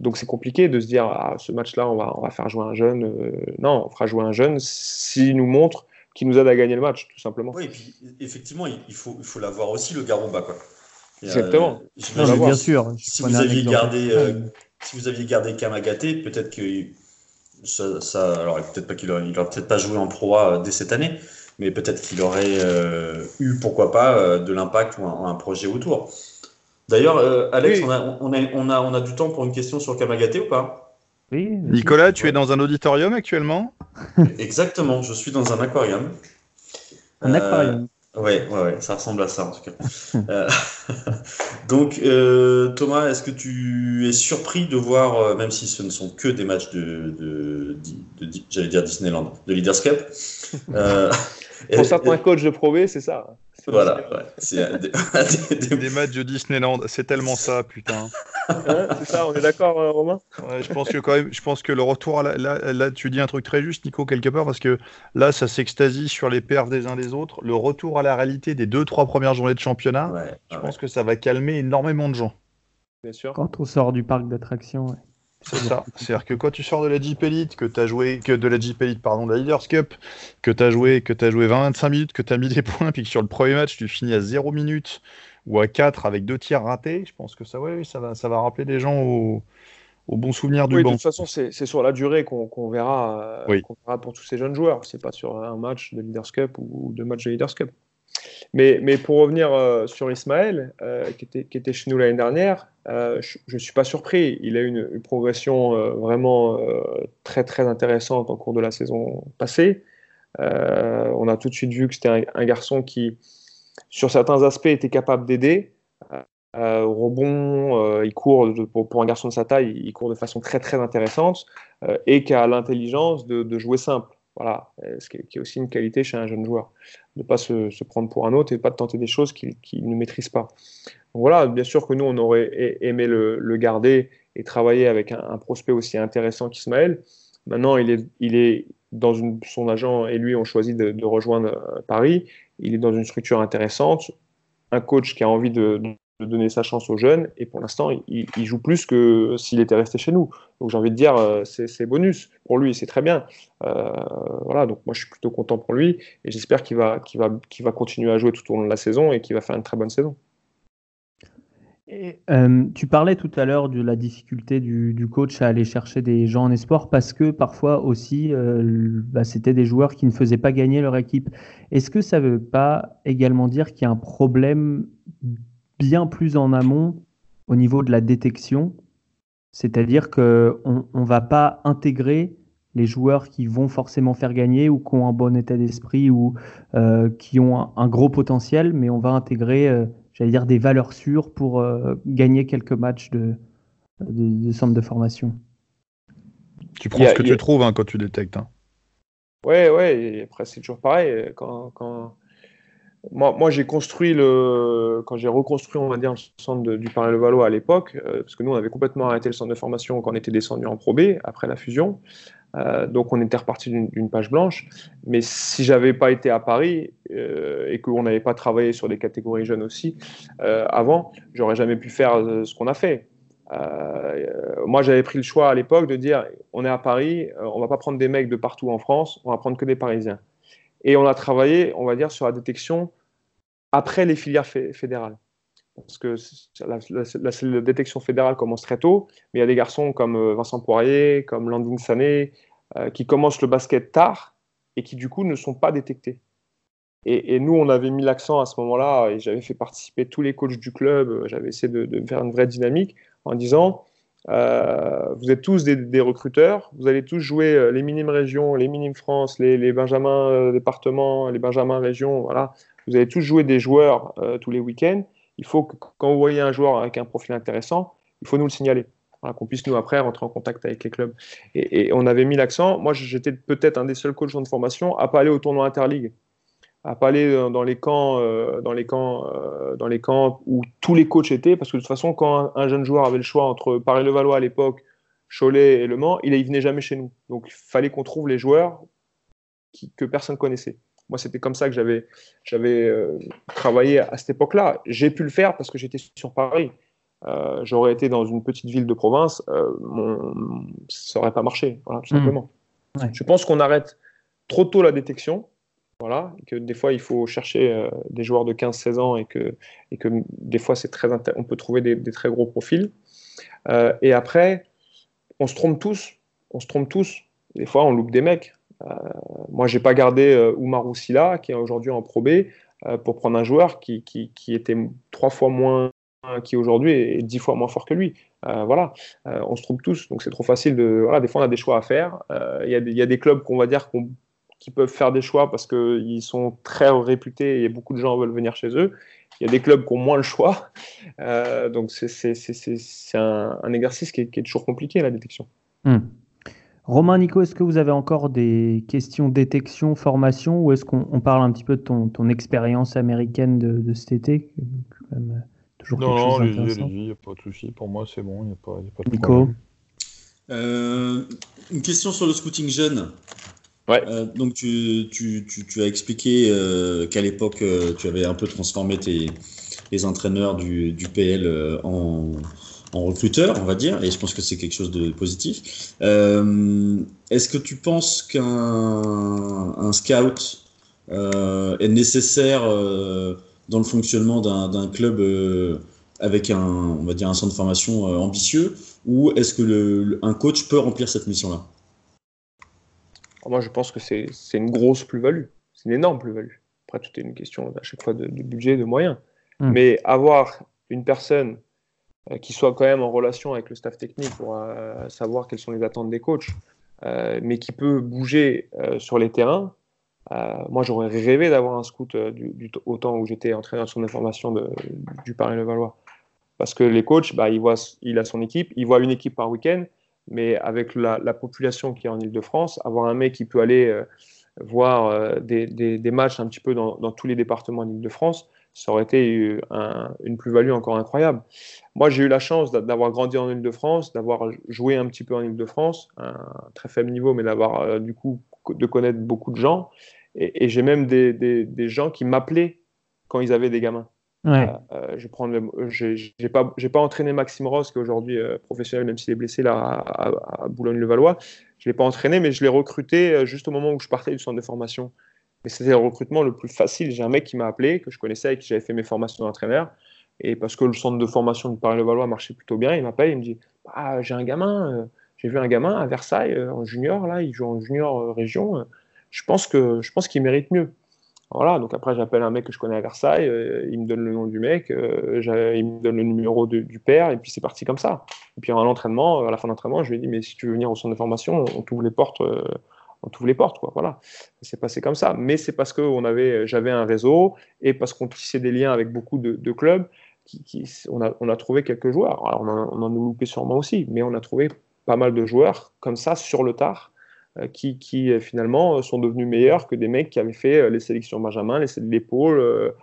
Donc c'est compliqué de se dire, ah, ce match-là, on va, on va faire jouer un jeune. Euh, non, on fera jouer un jeune s'il nous montre qu'il nous aide à gagner le match, tout simplement. Oui, et puis effectivement, il faut, il faut l'avoir aussi, le Garomba. Quoi. Exactement. bien sûr. Si vous, aviez gardé, euh, si vous aviez gardé Kamagaté, peut-être que ça, alors peut-être pas qu'il aurait, peut-être pas joué en Pro A dès cette année, mais peut-être qu'il aurait euh, eu, pourquoi pas, euh, de l'impact ou un, projet autour. D'ailleurs, euh, Alex, on, a, on, a, on, a, du temps pour une question sur Kamagaté ou pas? Oui. Nicolas, tu es dans un auditorium actuellement? Exactement, je suis dans un aquarium. Un aquarium. Ouais, ouais, ouais, ça ressemble à ça en tout cas. Euh, donc, euh, Thomas, est-ce que tu es surpris de voir, euh, même si ce ne sont que des matchs de, de, j'allais dire Disneyland, de Leaders Cup Pour certains coachs de Pro c'est ça. Voilà, ouais, c'est des, des, matchs de Disneyland, c'est tellement ça, putain. C'est ça, on est d'accord, euh, Romain? Je pense que quand même, je pense que le retour, là, là, tu dis un truc très juste, Nico, quelque part, parce que là, ça s'extasie sur les perfs des uns des autres. Le retour à la réalité des deux, trois premières journées de championnat, je pense que ça va calmer énormément de gens. Bien sûr. Quand on sort du parc d'attractions, ouais. C'est ça. C'est-à-dire que quand tu sors de la Jeep Elite, que tu as joué, que de la Jeep Elite, pardon, de la Leaders Cup, que tu as joué, que as joué 20-25 minutes, que tu as mis des points, puis que sur le premier match, tu finis à 0 minutes ou à 4 avec deux tirs ratés, je pense que ça, ouais, ça, va, ça va rappeler les gens au, au bon souvenir du oui, banc. De toute façon, c'est sur la durée qu'on verra, euh, verra, pour tous ces jeunes joueurs. C'est pas sur un match de Leaders Cup ou deux matchs de Leaders Cup. Mais, pour revenir euh, sur Ismaël, euh, qui, était, chez nous l'année dernière, euh, je ne suis pas surpris. Il a eu une, progression vraiment très très intéressante en cours de la saison passée. on a tout de suite vu que c'était un, garçon qui, sur certains aspects, était capable d'aider. au rebond, il court, pour, un garçon de sa taille, il court de façon très très intéressante et qui a l'intelligence de jouer simple. Voilà, ce qui est, aussi une qualité chez un jeune joueur, de ne pas se, prendre pour un autre et pas de tenter des choses qu'il ne maîtrise pas. Voilà, bien sûr que nous, on aurait aimé le, garder et travailler avec un, prospect aussi intéressant qu'Ismaël. Maintenant, il est, il est dans une, son agent et lui ont choisi de, rejoindre euh, Paris. Il est dans une structure intéressante, un coach qui a envie de, de donner sa chance aux jeunes. Et pour l'instant, il, joue plus que s'il était resté chez nous. Donc j'ai envie de dire, euh, c'est bonus pour lui, c'est très bien. Euh, voilà, donc moi je suis plutôt content pour lui et j'espère qu'il va, va, va continuer à jouer tout au long de la saison et qu'il va faire une très bonne saison. Et, euh, tu parlais tout à l'heure de la difficulté du, coach à aller chercher des gens en espoir parce que parfois aussi bah, c'était des joueurs qui ne faisaient pas gagner leur équipe. Est-ce que ça ne veut pas également dire qu'il y a un problème bien plus en amont au niveau de la détection. C'est-à-dire qu'on ne va pas intégrer les joueurs qui vont forcément faire gagner ou qui ont un bon état d'esprit ou euh, qui ont un, gros potentiel, mais on va intégrer, euh, j'allais dire, des valeurs sûres pour euh, gagner quelques matchs de, de, centre de formation. Tu prends ce que tu trouves hein, quand tu détectes. Hein. Ouais, ouais, après c'est toujours pareil. Quand, quand, moi, j'ai construit le. Quand j'ai reconstruit, on va dire, le centre du Paris-le-Valois à l'époque, euh, parce que nous, on avait complètement arrêté le centre de formation quand on était descendu en Pro B après la fusion. Euh, donc, on était reparti d'une page blanche. Mais si j'avais pas été à Paris euh, et qu'on n'avait pas travaillé sur des catégories jeunes aussi avant, j'aurais jamais pu faire ce qu'on a fait. moi, j'avais pris le choix à l'époque de dire on est à Paris, on va pas prendre des mecs de partout en France, on va prendre que des Parisiens. Et on a travaillé, on va dire, sur la détection après les filières fédérales. Parce que la, détection fédérale commence très tôt, mais il y a des garçons comme euh, Vincent Poirier, comme Landing Sané, euh, qui commencent le basket tard et qui du coup ne sont pas détectés. Et, nous, on avait mis l'accent à ce moment-là, et j'avais fait participer tous les coachs du club, j'avais essayé de, faire une vraie dynamique en disant, euh, vous êtes tous des, recruteurs, vous allez tous jouer les minimes régions, les minimes France, les, les benjamins départements, les benjamins régions, voilà. Vous allez tous jouer des joueurs tous les week-ends il faut que quand vous voyez un joueur avec un profil intéressant, il faut nous le signaler. qu'on puisse nous après rentrer en contact avec les clubs. Et, on avait mis l'accent. Moi, j'étais peut-être un des seuls coachs de formation à pas aller au tournoi interligue, à pas aller dans les camps, euh, dans les camps, euh, dans les camps où tous les coachs étaient, parce que de toute façon, quand un, jeune joueur avait le choix entre Paris-Levallois à l'époque, Cholet et Le Mans, il, ne venait jamais chez nous. Donc, il fallait qu'on trouve les joueurs que personne connaissait. Moi, c'était comme ça que j'avais, j'avais euh, travaillé à cette époque-là. J'ai pu le faire parce que j'étais sur Paris. Euh, j'aurais été dans une petite ville de province, euh, ça n'aurait pas marché, tout mmh. simplement. Je pense qu'on arrête trop tôt la détection, voilà, que des fois il faut chercher des joueurs de 15-16 ans et que, et que des fois c'est très on peut trouver des, très gros profils. et après, on se trompe tous, on se trompe tous. Des fois, on loupe des mecs. Euh, moi, j'ai pas gardé euh, Oumar Oussila, qui est aujourd'hui en Pro B, euh, pour prendre un joueur qui, qui, était trois fois moins qui aujourd'hui est dix fois moins fort que lui. voilà, on se trompe tous, donc c'est trop facile de. Voilà, des fois on a des choix à faire. Il y, a des clubs qu'on va dire qui peuvent faire des choix parce qu'ils sont très réputés et beaucoup de gens veulent venir chez eux. Il y a des clubs qui ont moins le choix. donc c'est un, un, exercice qui est, qui est, toujours compliqué, la détection. Hmm. Romain, Nico, est-ce que vous avez encore des questions détection, formation, ou est-ce qu'on parle un petit peu de ton, ton expérience américaine de, cet été toujours Non, non, il n'y a pas de souci. Pour moi, c'est bon, il n'y a, pas, de Nico euh, Une question sur le scouting jeune. Euh, donc, tu, as expliqué euh, qu'à l'époque, tu avais un peu transformé tes, les entraîneurs du, PL en en recruteur, on va dire, et je pense que c'est quelque chose de positif. Euh, est-ce que tu penses qu'un un scout euh, est nécessaire euh, dans le fonctionnement d'un club avec un, on va dire, un centre de formation ambitieux, ou est-ce que un coach peut remplir cette mission-là? Moi, je pense que c'est une grosse plus-value, c'est une énorme plus-value. Après, tout est une question à chaque fois de, budget, de moyens. Hmm. Mais avoir une personne euh, qui soit quand même en relation avec le staff technique pour euh, savoir quelles sont les attentes des coachs, euh, mais qui peut bouger sur les terrains. moi, j'aurais rêvé d'avoir un scout du, au temps où j'étais entraîneur sur des formations de, du Paris-Levallois. Parce que les coachs, bah, il, voit, il a son équipe, il voit une équipe par week-end, mais avec la, population qui est en Ile-de-France, avoir un mec qui peut aller voir des, des, matchs un petit peu dans, dans tous les départements d'Ile-de-France, ça aurait été une plus-value encore incroyable. Moi, j'ai eu la chance d'avoir grandi en Ile-de-France, d'avoir joué un petit peu en Ile-de-France, à un très faible niveau, mais d'avoir euh, du coup de connaître beaucoup de gens. Et, j'ai même des, des, gens qui m'appelaient quand ils avaient des gamins. Euh, euh, je prends j'ai pas, j'ai pas entraîné Maxime Ross qui est aujourd'hui professionnel, même s'il est blessé là à, Boulogne-le-Valois. Je l'ai pas entraîné, mais je l'ai recruté juste au moment où je partais du centre de formation. Et c'était le recrutement le plus facile. J'ai un mec qui m'a appelé, que je connaissais, et qui j'avais fait mes formations d'entraîneur. Et parce que le centre de formation de Paris-le-Valois marchait plutôt bien, il m'appelle, il me dit ah, J'ai un gamin, euh, j'ai vu un gamin à Versailles euh, en junior, là, il joue en junior euh, région. je pense que je pense qu'il mérite mieux. Voilà, donc après j'appelle un mec que je connais à Versailles, il me donne le nom du mec, il me donne le numéro du père, et puis c'est parti comme ça. Et puis en l'entraînement, à la fin de l'entraînement, je lui ai dit Mais si tu veux venir au centre de formation, on t'ouvre les portes on t'ouvre les portes, quoi. Voilà, c'est passé comme ça. Mais c'est parce que on j'avais un réseau et parce qu'on tissait des liens avec beaucoup de, clubs. Qui, on, a, on, a, trouvé quelques joueurs. Alors on, en, a loupé sûrement aussi, mais on a trouvé pas mal de joueurs comme ça sur le tard euh, qui, qui, euh, finalement sont devenus meilleurs que des mecs qui avaient fait euh, les sélections Benjamin, les l'épaule,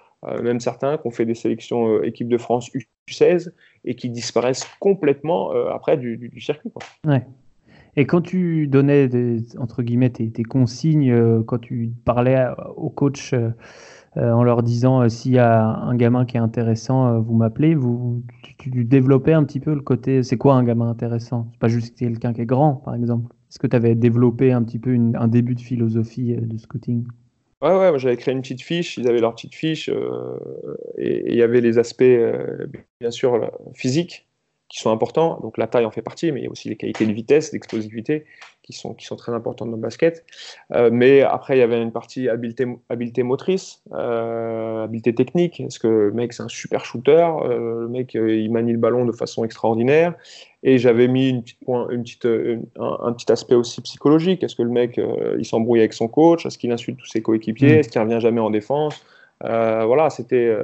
même certains qui ont fait des sélections équipe de France U16 et qui disparaissent complètement après du, circuit. Ouais. Et quand tu donnais, entre guillemets, tes, consignes, euh, quand tu parlais aux coachs euh, euh, en leur disant s'il y a un gamin qui est intéressant, vous m'appelez, vous, tu, développais un petit peu le côté, c'est quoi un gamin intéressant? C'est pas juste quelqu'un qui est grand, par exemple. Est-ce que tu avais développé un petit peu un début de philosophie de scouting? Ouais, ouais, j'avais créé une petite fiche, ils avaient leur petite fiche, euh, et il y avait les aspects, euh, bien sûr, physiques, qui sont importants. Donc la taille en fait partie, mais il y a aussi les qualités de vitesse, d'explosivité qui sont, qui sont très importantes dans le basket. Euh, mais après, il y avait une partie habileté, habileté motrice, euh, habileté technique. Est-ce que le mec, c'est un super shooter euh, Le mec, il manie le ballon de façon extraordinaire. Et j'avais mis une petite point, une petite, un, petit aspect aussi psychologique. Est-ce que le mec, il s'embrouille avec son coach? Est-ce qu'il insulte tous ses coéquipiers? Mmh. Est-ce qu'il revient jamais en défense? Voilà, c'était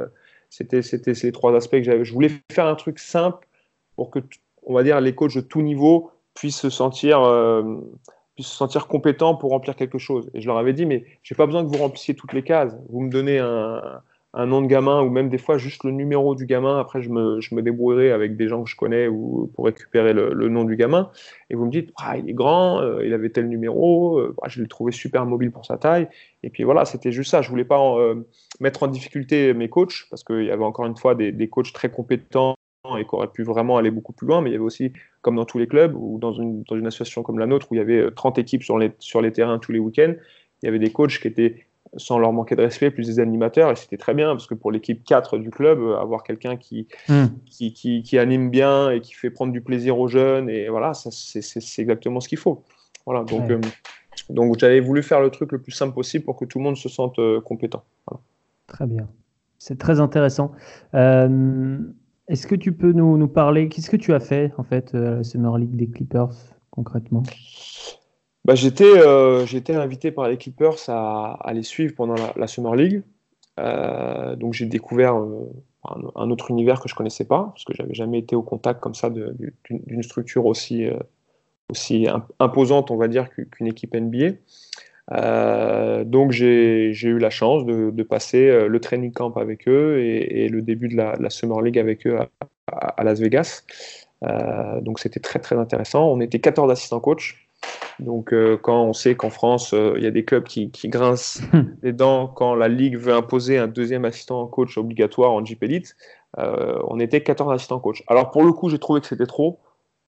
c'était ces trois aspects que j'avais. Je voulais faire un truc simple pour que, on va dire, les coachs de tout niveau puissent se sentir, euh, puissent se sentir compétents pour remplir quelque chose. Et je leur avais dit, mais j'ai pas besoin que vous remplissiez toutes les cases. Vous me donnez un, nom de gamin ou même des fois juste le numéro du gamin. Après, je me, je me débrouillerai avec des gens que je connais ou pour récupérer le, nom du gamin. Et vous me dites, ah, il est grand, euh, il avait tel numéro, euh, ah, je l'ai trouvé super mobile pour sa taille. Et puis voilà, c'était juste ça. Je voulais pas mettre en difficulté mes coachs parce qu'il y avait encore une fois des, des coachs très compétents et qui aurait pu vraiment aller beaucoup plus loin, mais il y avait aussi, comme dans tous les clubs, ou dans une, dans une association comme la nôtre, où il y avait 30 euh, équipes sur les, sur les terrains tous les week-ends, il y avait des coachs qui étaient, sans leur manquer de respect, plus des animateurs, et c'était très bien, parce que pour l'équipe 4 du club, euh, avoir quelqu'un qui, hmm. qui, qui, qui, anime bien et qui fait prendre du plaisir aux jeunes, et voilà, c'est exactement ce qu'il faut. Voilà, donc, euh, donc j'avais voulu faire le truc le plus simple possible pour que tout le monde se sente compétent. Très bien. C'est très intéressant. Euh, est-ce que tu peux nous, parler, qu'est-ce que tu as fait en fait euh, à la Summer League des Clippers concrètement? Bah, J'étais euh, invité par les Clippers à, les suivre pendant la, Summer League. Euh, donc j'ai découvert un, autre univers que je connaissais pas, parce que j'avais jamais été au contact comme ça d'une structure aussi, aussi imposante, on va dire, qu'une équipe NBA. Euh, donc j'ai eu la chance de, passer euh, le training camp avec eux et, le début de la, Summer League avec eux à, Las Vegas. Euh, donc c'était très très intéressant. On était 14 assistants coach. Donc quand on sait qu'en France, il y a des clubs qui, grincent les dents quand la Ligue veut imposer un deuxième assistant coach obligatoire en Jeep Elite, on était 14 assistants coach. Alors pour le coup, j'ai trouvé que c'était trop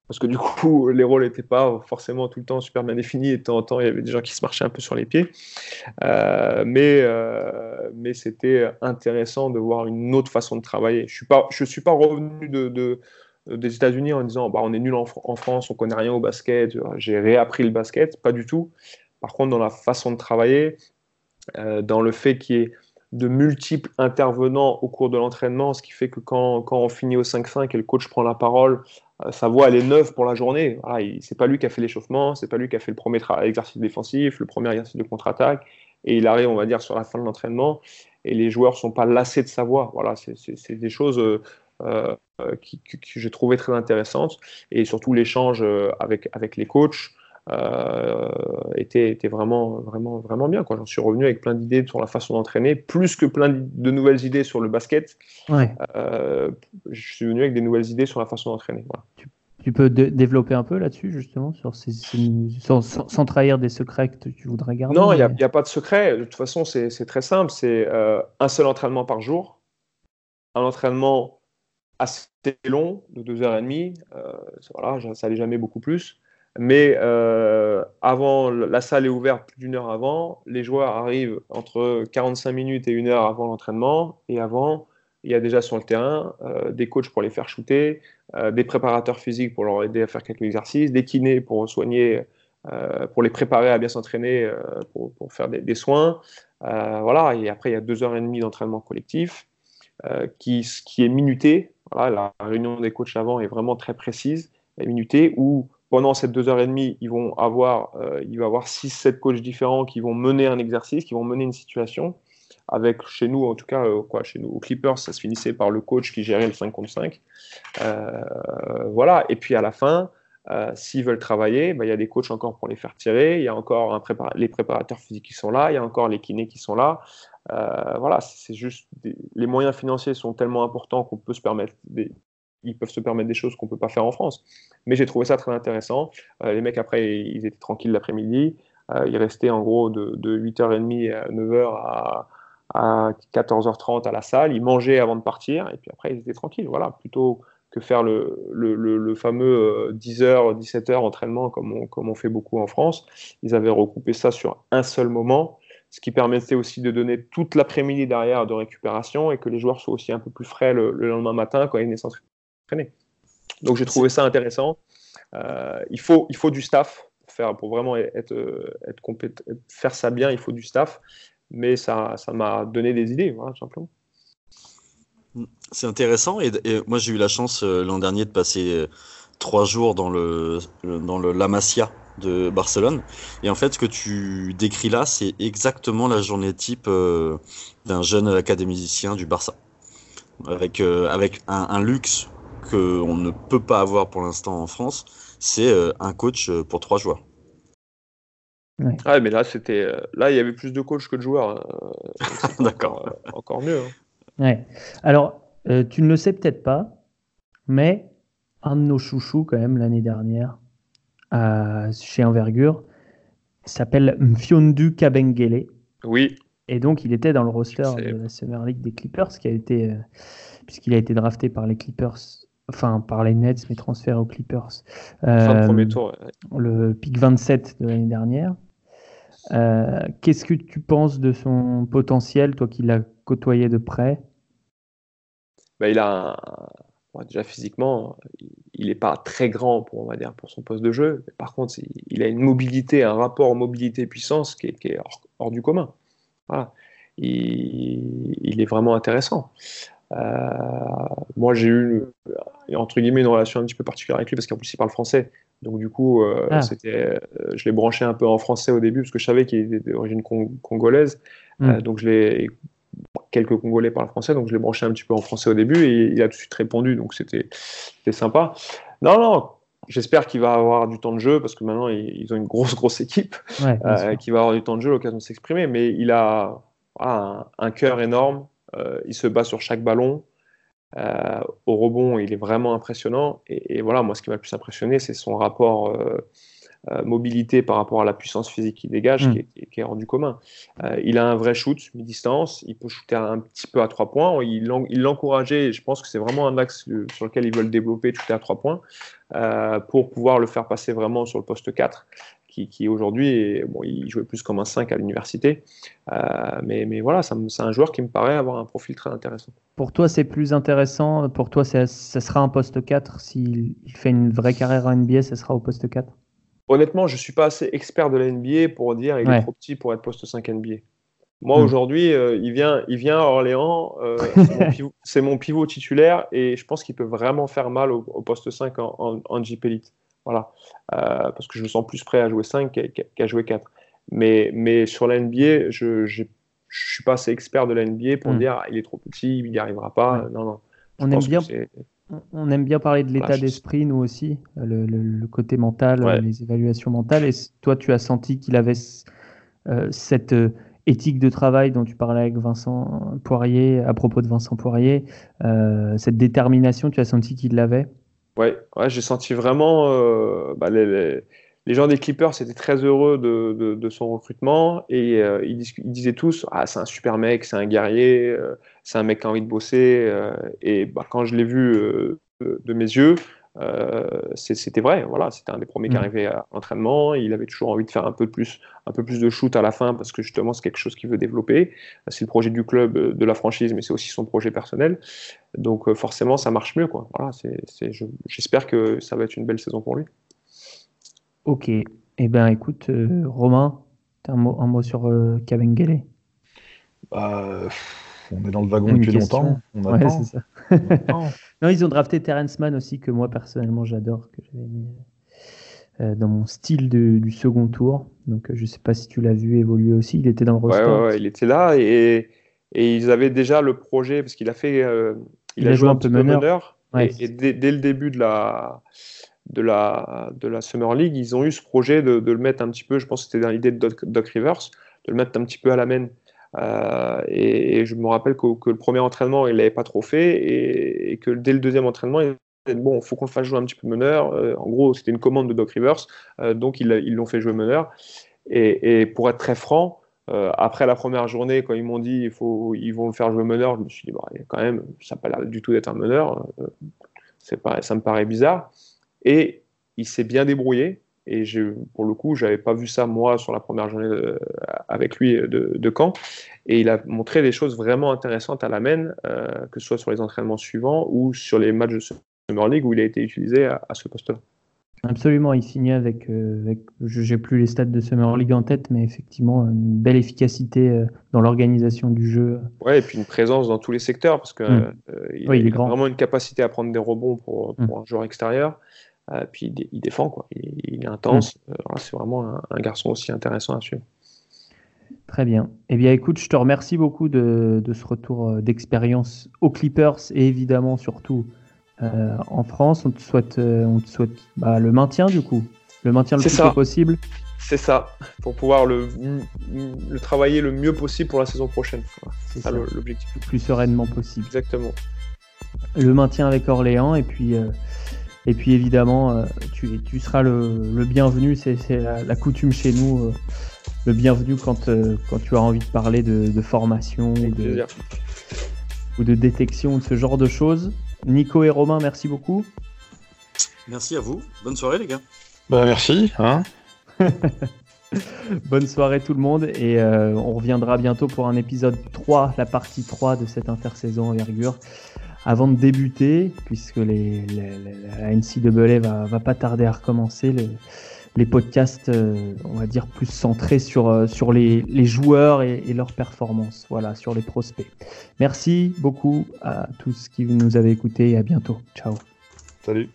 parce que du coup, les rôles n'étaient pas forcément tout le temps super bien définis, et de temps en temps, il y avait des gens qui se marchaient un peu sur les pieds. Euh, mais euh, mais c'était intéressant de voir une autre façon de travailler. Je ne suis, pas revenu de, des États-Unis en disant bah, on est nul en, France, on connaît rien au basket, j'ai réappris le basket, pas du tout. Par contre, dans la façon de travailler, euh, dans le fait qu'il y ait de multiples intervenants au cours de l'entraînement, ce qui fait que quand, quand on finit au 5-5 et le coach prend la parole, sa voix elle est neuve pour la journée. Voilà, c'est pas lui qui a fait l'échauffement, c'est pas lui qui a fait le premier exercice défensif, le premier exercice de contre-attaque, et il arrive, on va dire, sur la fin de l'entraînement, et les joueurs sont pas lassés de sa voix. Voilà, c'est des choses euh, euh, que j'ai trouvé très intéressantes, et surtout l'échange avec, avec les coachs. Euh, était, était, vraiment, vraiment, vraiment bien. J'en suis revenu avec plein d'idées sur la façon d'entraîner, plus que plein de nouvelles idées sur le basket. Euh, je suis venu avec des nouvelles idées sur la façon d'entraîner. Tu, peux développer un peu là-dessus, justement, sur ces, sans, trahir des secrets que tu voudrais garder Non, il n'y a, pas de secret. De toute façon, c'est très simple. C'est euh, un seul entraînement par jour, un entraînement assez long, de 2h30. voilà, ça n'allait jamais beaucoup plus. Mais euh, avant, la salle est ouverte plus d'une heure avant. Les joueurs arrivent entre 45 minutes et une heure avant l'entraînement. Et avant, il y a déjà sur le terrain euh, des coachs pour les faire shooter, euh, des préparateurs physiques pour leur aider à faire quelques exercices, des kinés pour soigner, pour les préparer à bien s'entraîner, pour, faire des, soins. voilà. Et après, il y a deux heures et demie d'entraînement collectif qui, qui est minuté. La réunion des coachs avant est vraiment très précise, minutée, où pendant cette deux heures et demie, ils vont avoir, euh, il va y avoir six, sept coachs différents qui vont mener un exercice, qui vont mener une situation. Avec chez nous, en tout cas, euh, quoi, chez nous, au Clippers, ça se finissait par le coach qui gérait le 5 contre 5. Euh, voilà. Et puis à la fin, s'ils veulent travailler, bah, il y a des coachs encore pour les faire tirer. Il y a encore les préparateurs physiques qui sont là. Il y a encore les kinés qui sont là. voilà, c'est juste les moyens financiers sont tellement importants qu'on peut se permettre des, ils peuvent se permettre des choses qu'on ne peut pas faire en France. Mais j'ai trouvé ça très intéressant. Euh, les mecs, après, ils étaient tranquilles l'après-midi. Euh, ils restaient en gros de, 8h30 à 9h à, 14h30 à la salle. Ils mangeaient avant de partir et puis après, ils étaient tranquilles. Voilà, plutôt que faire le, fameux 10h, euh, 17h entraînement comme on, fait beaucoup en France. Ils avaient recoupé ça sur un seul moment ce qui permettait aussi de donner toute l'après-midi derrière de récupération et que les joueurs soient aussi un peu plus frais le, lendemain matin quand ils venaient. Donc j'ai trouvé ça intéressant. Euh, il, faut, il faut du staff pour, faire, pour vraiment être, être, faire ça bien, il faut du staff. Mais ça m'a donné des idées, simplement. C'est intéressant et, moi j'ai eu la chance euh, l'an dernier de passer euh, trois jours dans le, dans le La Masia de Barcelone et en fait ce que tu décris là c'est exactement la journée type euh, d'un jeune académicien du Barça avec, avec un, luxe que on ne peut pas avoir pour l'instant en France c'est un coach pour trois joueurs. Ouais. mais là c'était là il y avait plus de coachs que de joueurs. Hein. D'accord. Encore, mieux. Hein. Ouais. Alors, euh, tu ne le sais peut-être pas, mais un de nos chouchous, quand même, l'année dernière, chez Envergure, s'appelle Mfiondu Kabengele. Oui. Et donc, il était dans le roster de la Summer League des Clippers, qui a été, euh, puisqu'il a été drafté par les Clippers, enfin par les Nets, mais transféré aux Clippers. Euh, premier tour. Le pick 27 de l'année dernière. Euh, qu'est-ce que tu penses de son potentiel, toi qui l'as côtoyé de près? Bah, Il a déjà physiquement, il n'est pas très grand pour on va dire pour son poste de jeu. par contre, il a une mobilité, un rapport mobilité-puissance qui est, hors, du commun. Il, est vraiment intéressant. Euh, moi, j'ai eu entre guillemets une relation un petit peu particulière avec lui parce qu'en plus il parle français. Donc du coup, euh, ah. c'était, euh, je l'ai branché un peu en français au début parce que je savais qu'il était d'origine congolaise. Hmm. Euh, donc je l'ai quelques Congolais parlent français, donc je l'ai branché un petit peu en français au début et il a tout de suite répondu, donc c'était sympa. Non, non, j'espère qu'il va avoir du temps de jeu parce que maintenant ils, ont une grosse, grosse équipe qui va avoir du temps de jeu, l'occasion de s'exprimer, mais il a un, un, cœur énorme, il se bat sur chaque ballon. Euh, au rebond, il est vraiment impressionnant. Et, voilà, moi, ce qui m'a le plus impressionné, c'est son rapport euh, euh, mobilité par rapport à la puissance physique qu'il dégage, mm. qui, est, qui, est, hors du commun. il a un vrai shoot, mi-distance. Il peut shooter un petit peu à trois points. Il l'encourageait. Je pense que c'est vraiment un axe sur lequel ils veulent développer, shooter à trois points, pour pouvoir le faire passer vraiment sur le poste 4 qui, aujourd'hui, bon, il jouait plus comme un 5 à l'université. Euh, mais, mais voilà, c'est un joueur qui me paraît avoir un profil très intéressant. Pour toi, c'est plus intéressant. Pour toi, ça sera un poste 4. S'il fait une vraie carrière en NBA, ça sera au poste 4 Honnêtement, je ne suis pas assez expert de la NBA pour dire il est trop petit pour être poste 5 NBA. Moi, hmm. aujourd'hui, euh, il, vient, il vient à Orléans, euh, c'est mon, pivot titulaire et je pense qu'il peut vraiment faire mal au, poste 5 en, en, en Jeep Elite. Voilà. Euh, parce que je me sens plus prêt à jouer 5 qu'à jouer 4. Mais, mais sur la NBA, je ne suis pas assez expert de la NBA pour hmm. dire ah, il est trop petit, il n'y arrivera pas. Non, non. On aime, bien, on aime bien parler de l'état d'esprit, nous aussi, le, le, côté mental, les évaluations mentales. Et toi, tu as senti qu'il avait euh, cette euh, éthique de travail dont tu parlais avec Vincent Poirier, à propos de Vincent Poirier, cette détermination, tu as senti qu'il l'avait? Ouais, j'ai senti vraiment. Euh, bah, les, gens des Clippers étaient très heureux de, son recrutement et euh, ils, disaient tous Ah, c'est un super mec, c'est un guerrier, euh, c'est un mec qui a envie de bosser. et bah, quand je l'ai vu de, mes yeux, c'était vrai, voilà, c'était un des premiers qui mm. arrivait à l'entraînement. Il avait toujours envie de faire un peu plus, un peu plus de shoot à la fin parce que justement c'est quelque chose qu'il veut développer. C'est le projet du club, euh, de la franchise, mais c'est aussi son projet personnel. Donc euh, forcément, ça marche mieux, quoi. Voilà, j'espère que ça va être une belle saison pour lui. Ok, et eh ben écoute, Romain, un mot, un mot sur Kabengele? Bah, on est dans le wagon depuis longtemps. On ouais, ça. non, ils ont drafté Terrence Mann aussi, que moi personnellement j'adore, que j'avais mis euh, dans mon style du second tour. Donc euh, je ne sais pas si tu l'as vu évoluer aussi. Il était dans le roster. Ouais, il était là et, et, ils avaient déjà le projet parce qu'il a fait. Euh, il, a joué un, peu meneur. et, dès, le début de la de la, de la Summer League, ils ont eu ce projet de, de le mettre un petit peu, je pense que c'était dans l'idée de Doc, Doc, Rivers, de le mettre un petit peu à la main euh, et, je me rappelle que, le premier entraînement, il l'avait pas trop fait et, que dès le deuxième entraînement, il bon, faut qu'on le fasse jouer un petit peu meneur. Euh, en gros, c'était une commande de Doc Rivers, euh, donc ils l'ont fait jouer meneur. Et, pour être très franc, après la première journée, quand ils m'ont dit il faut, ils vont le faire jouer meneur, je me suis dit bah, quand même, ça n'a pas l'air du tout d'être un meneur. c'est ça me paraît bizarre. Et il s'est bien débrouillé. Et pour le coup, j'avais pas vu ça moi sur la première journée avec lui de, de, camp. Et il a montré des choses vraiment intéressantes à la main, que ce soit sur les entraînements suivants ou sur les matchs de Summer League où il a été utilisé à ce poste-là. Absolument, il signait avec, euh, avec je n'ai plus les stats de Summer League en tête, mais effectivement, une belle efficacité euh, dans l'organisation du jeu. Ouais, et puis une présence dans tous les secteurs, parce qu'il mm. euh, il, a vraiment une capacité à prendre des rebonds pour, pour mm. un joueur extérieur. Puis il, défend, quoi. Il, est intense. Mm. C'est vraiment un, garçon aussi intéressant à suivre. Très bien. Eh bien, écoute, je te remercie beaucoup de, de ce retour d'expérience aux Clippers et évidemment surtout euh, en France. On te souhaite, euh, on te souhaite bah, le maintien du coup, le maintien le plus possible. C'est ça, pour pouvoir le, le, travailler le mieux possible pour la saison prochaine. C'est ça, l'objectif. Le plus sereinement possible. Exactement. Le maintien avec Orléans et puis, euh, et puis évidemment, tu, tu, seras le, bienvenu. C'est la, coutume chez nous. le bienvenu quand, quand tu as envie de parler de, formation ou de, ou de détection ou de ce genre de choses. Nico et Romain, merci beaucoup. Merci à vous. Bonne soirée, les gars. Bah, merci. Hein Bonne soirée tout le monde et euh, on reviendra bientôt pour un épisode 3, la partie 3 de cette intersaison envergure. Avant de débuter, puisque les, la NCAA va, pas tarder à recommencer, les, podcasts, euh, on va dire, plus centrés sur, euh, les, joueurs et, et, leurs performances, voilà, sur les prospects. Merci beaucoup à tous qui nous avez écoutés et à bientôt. Ciao. Salut.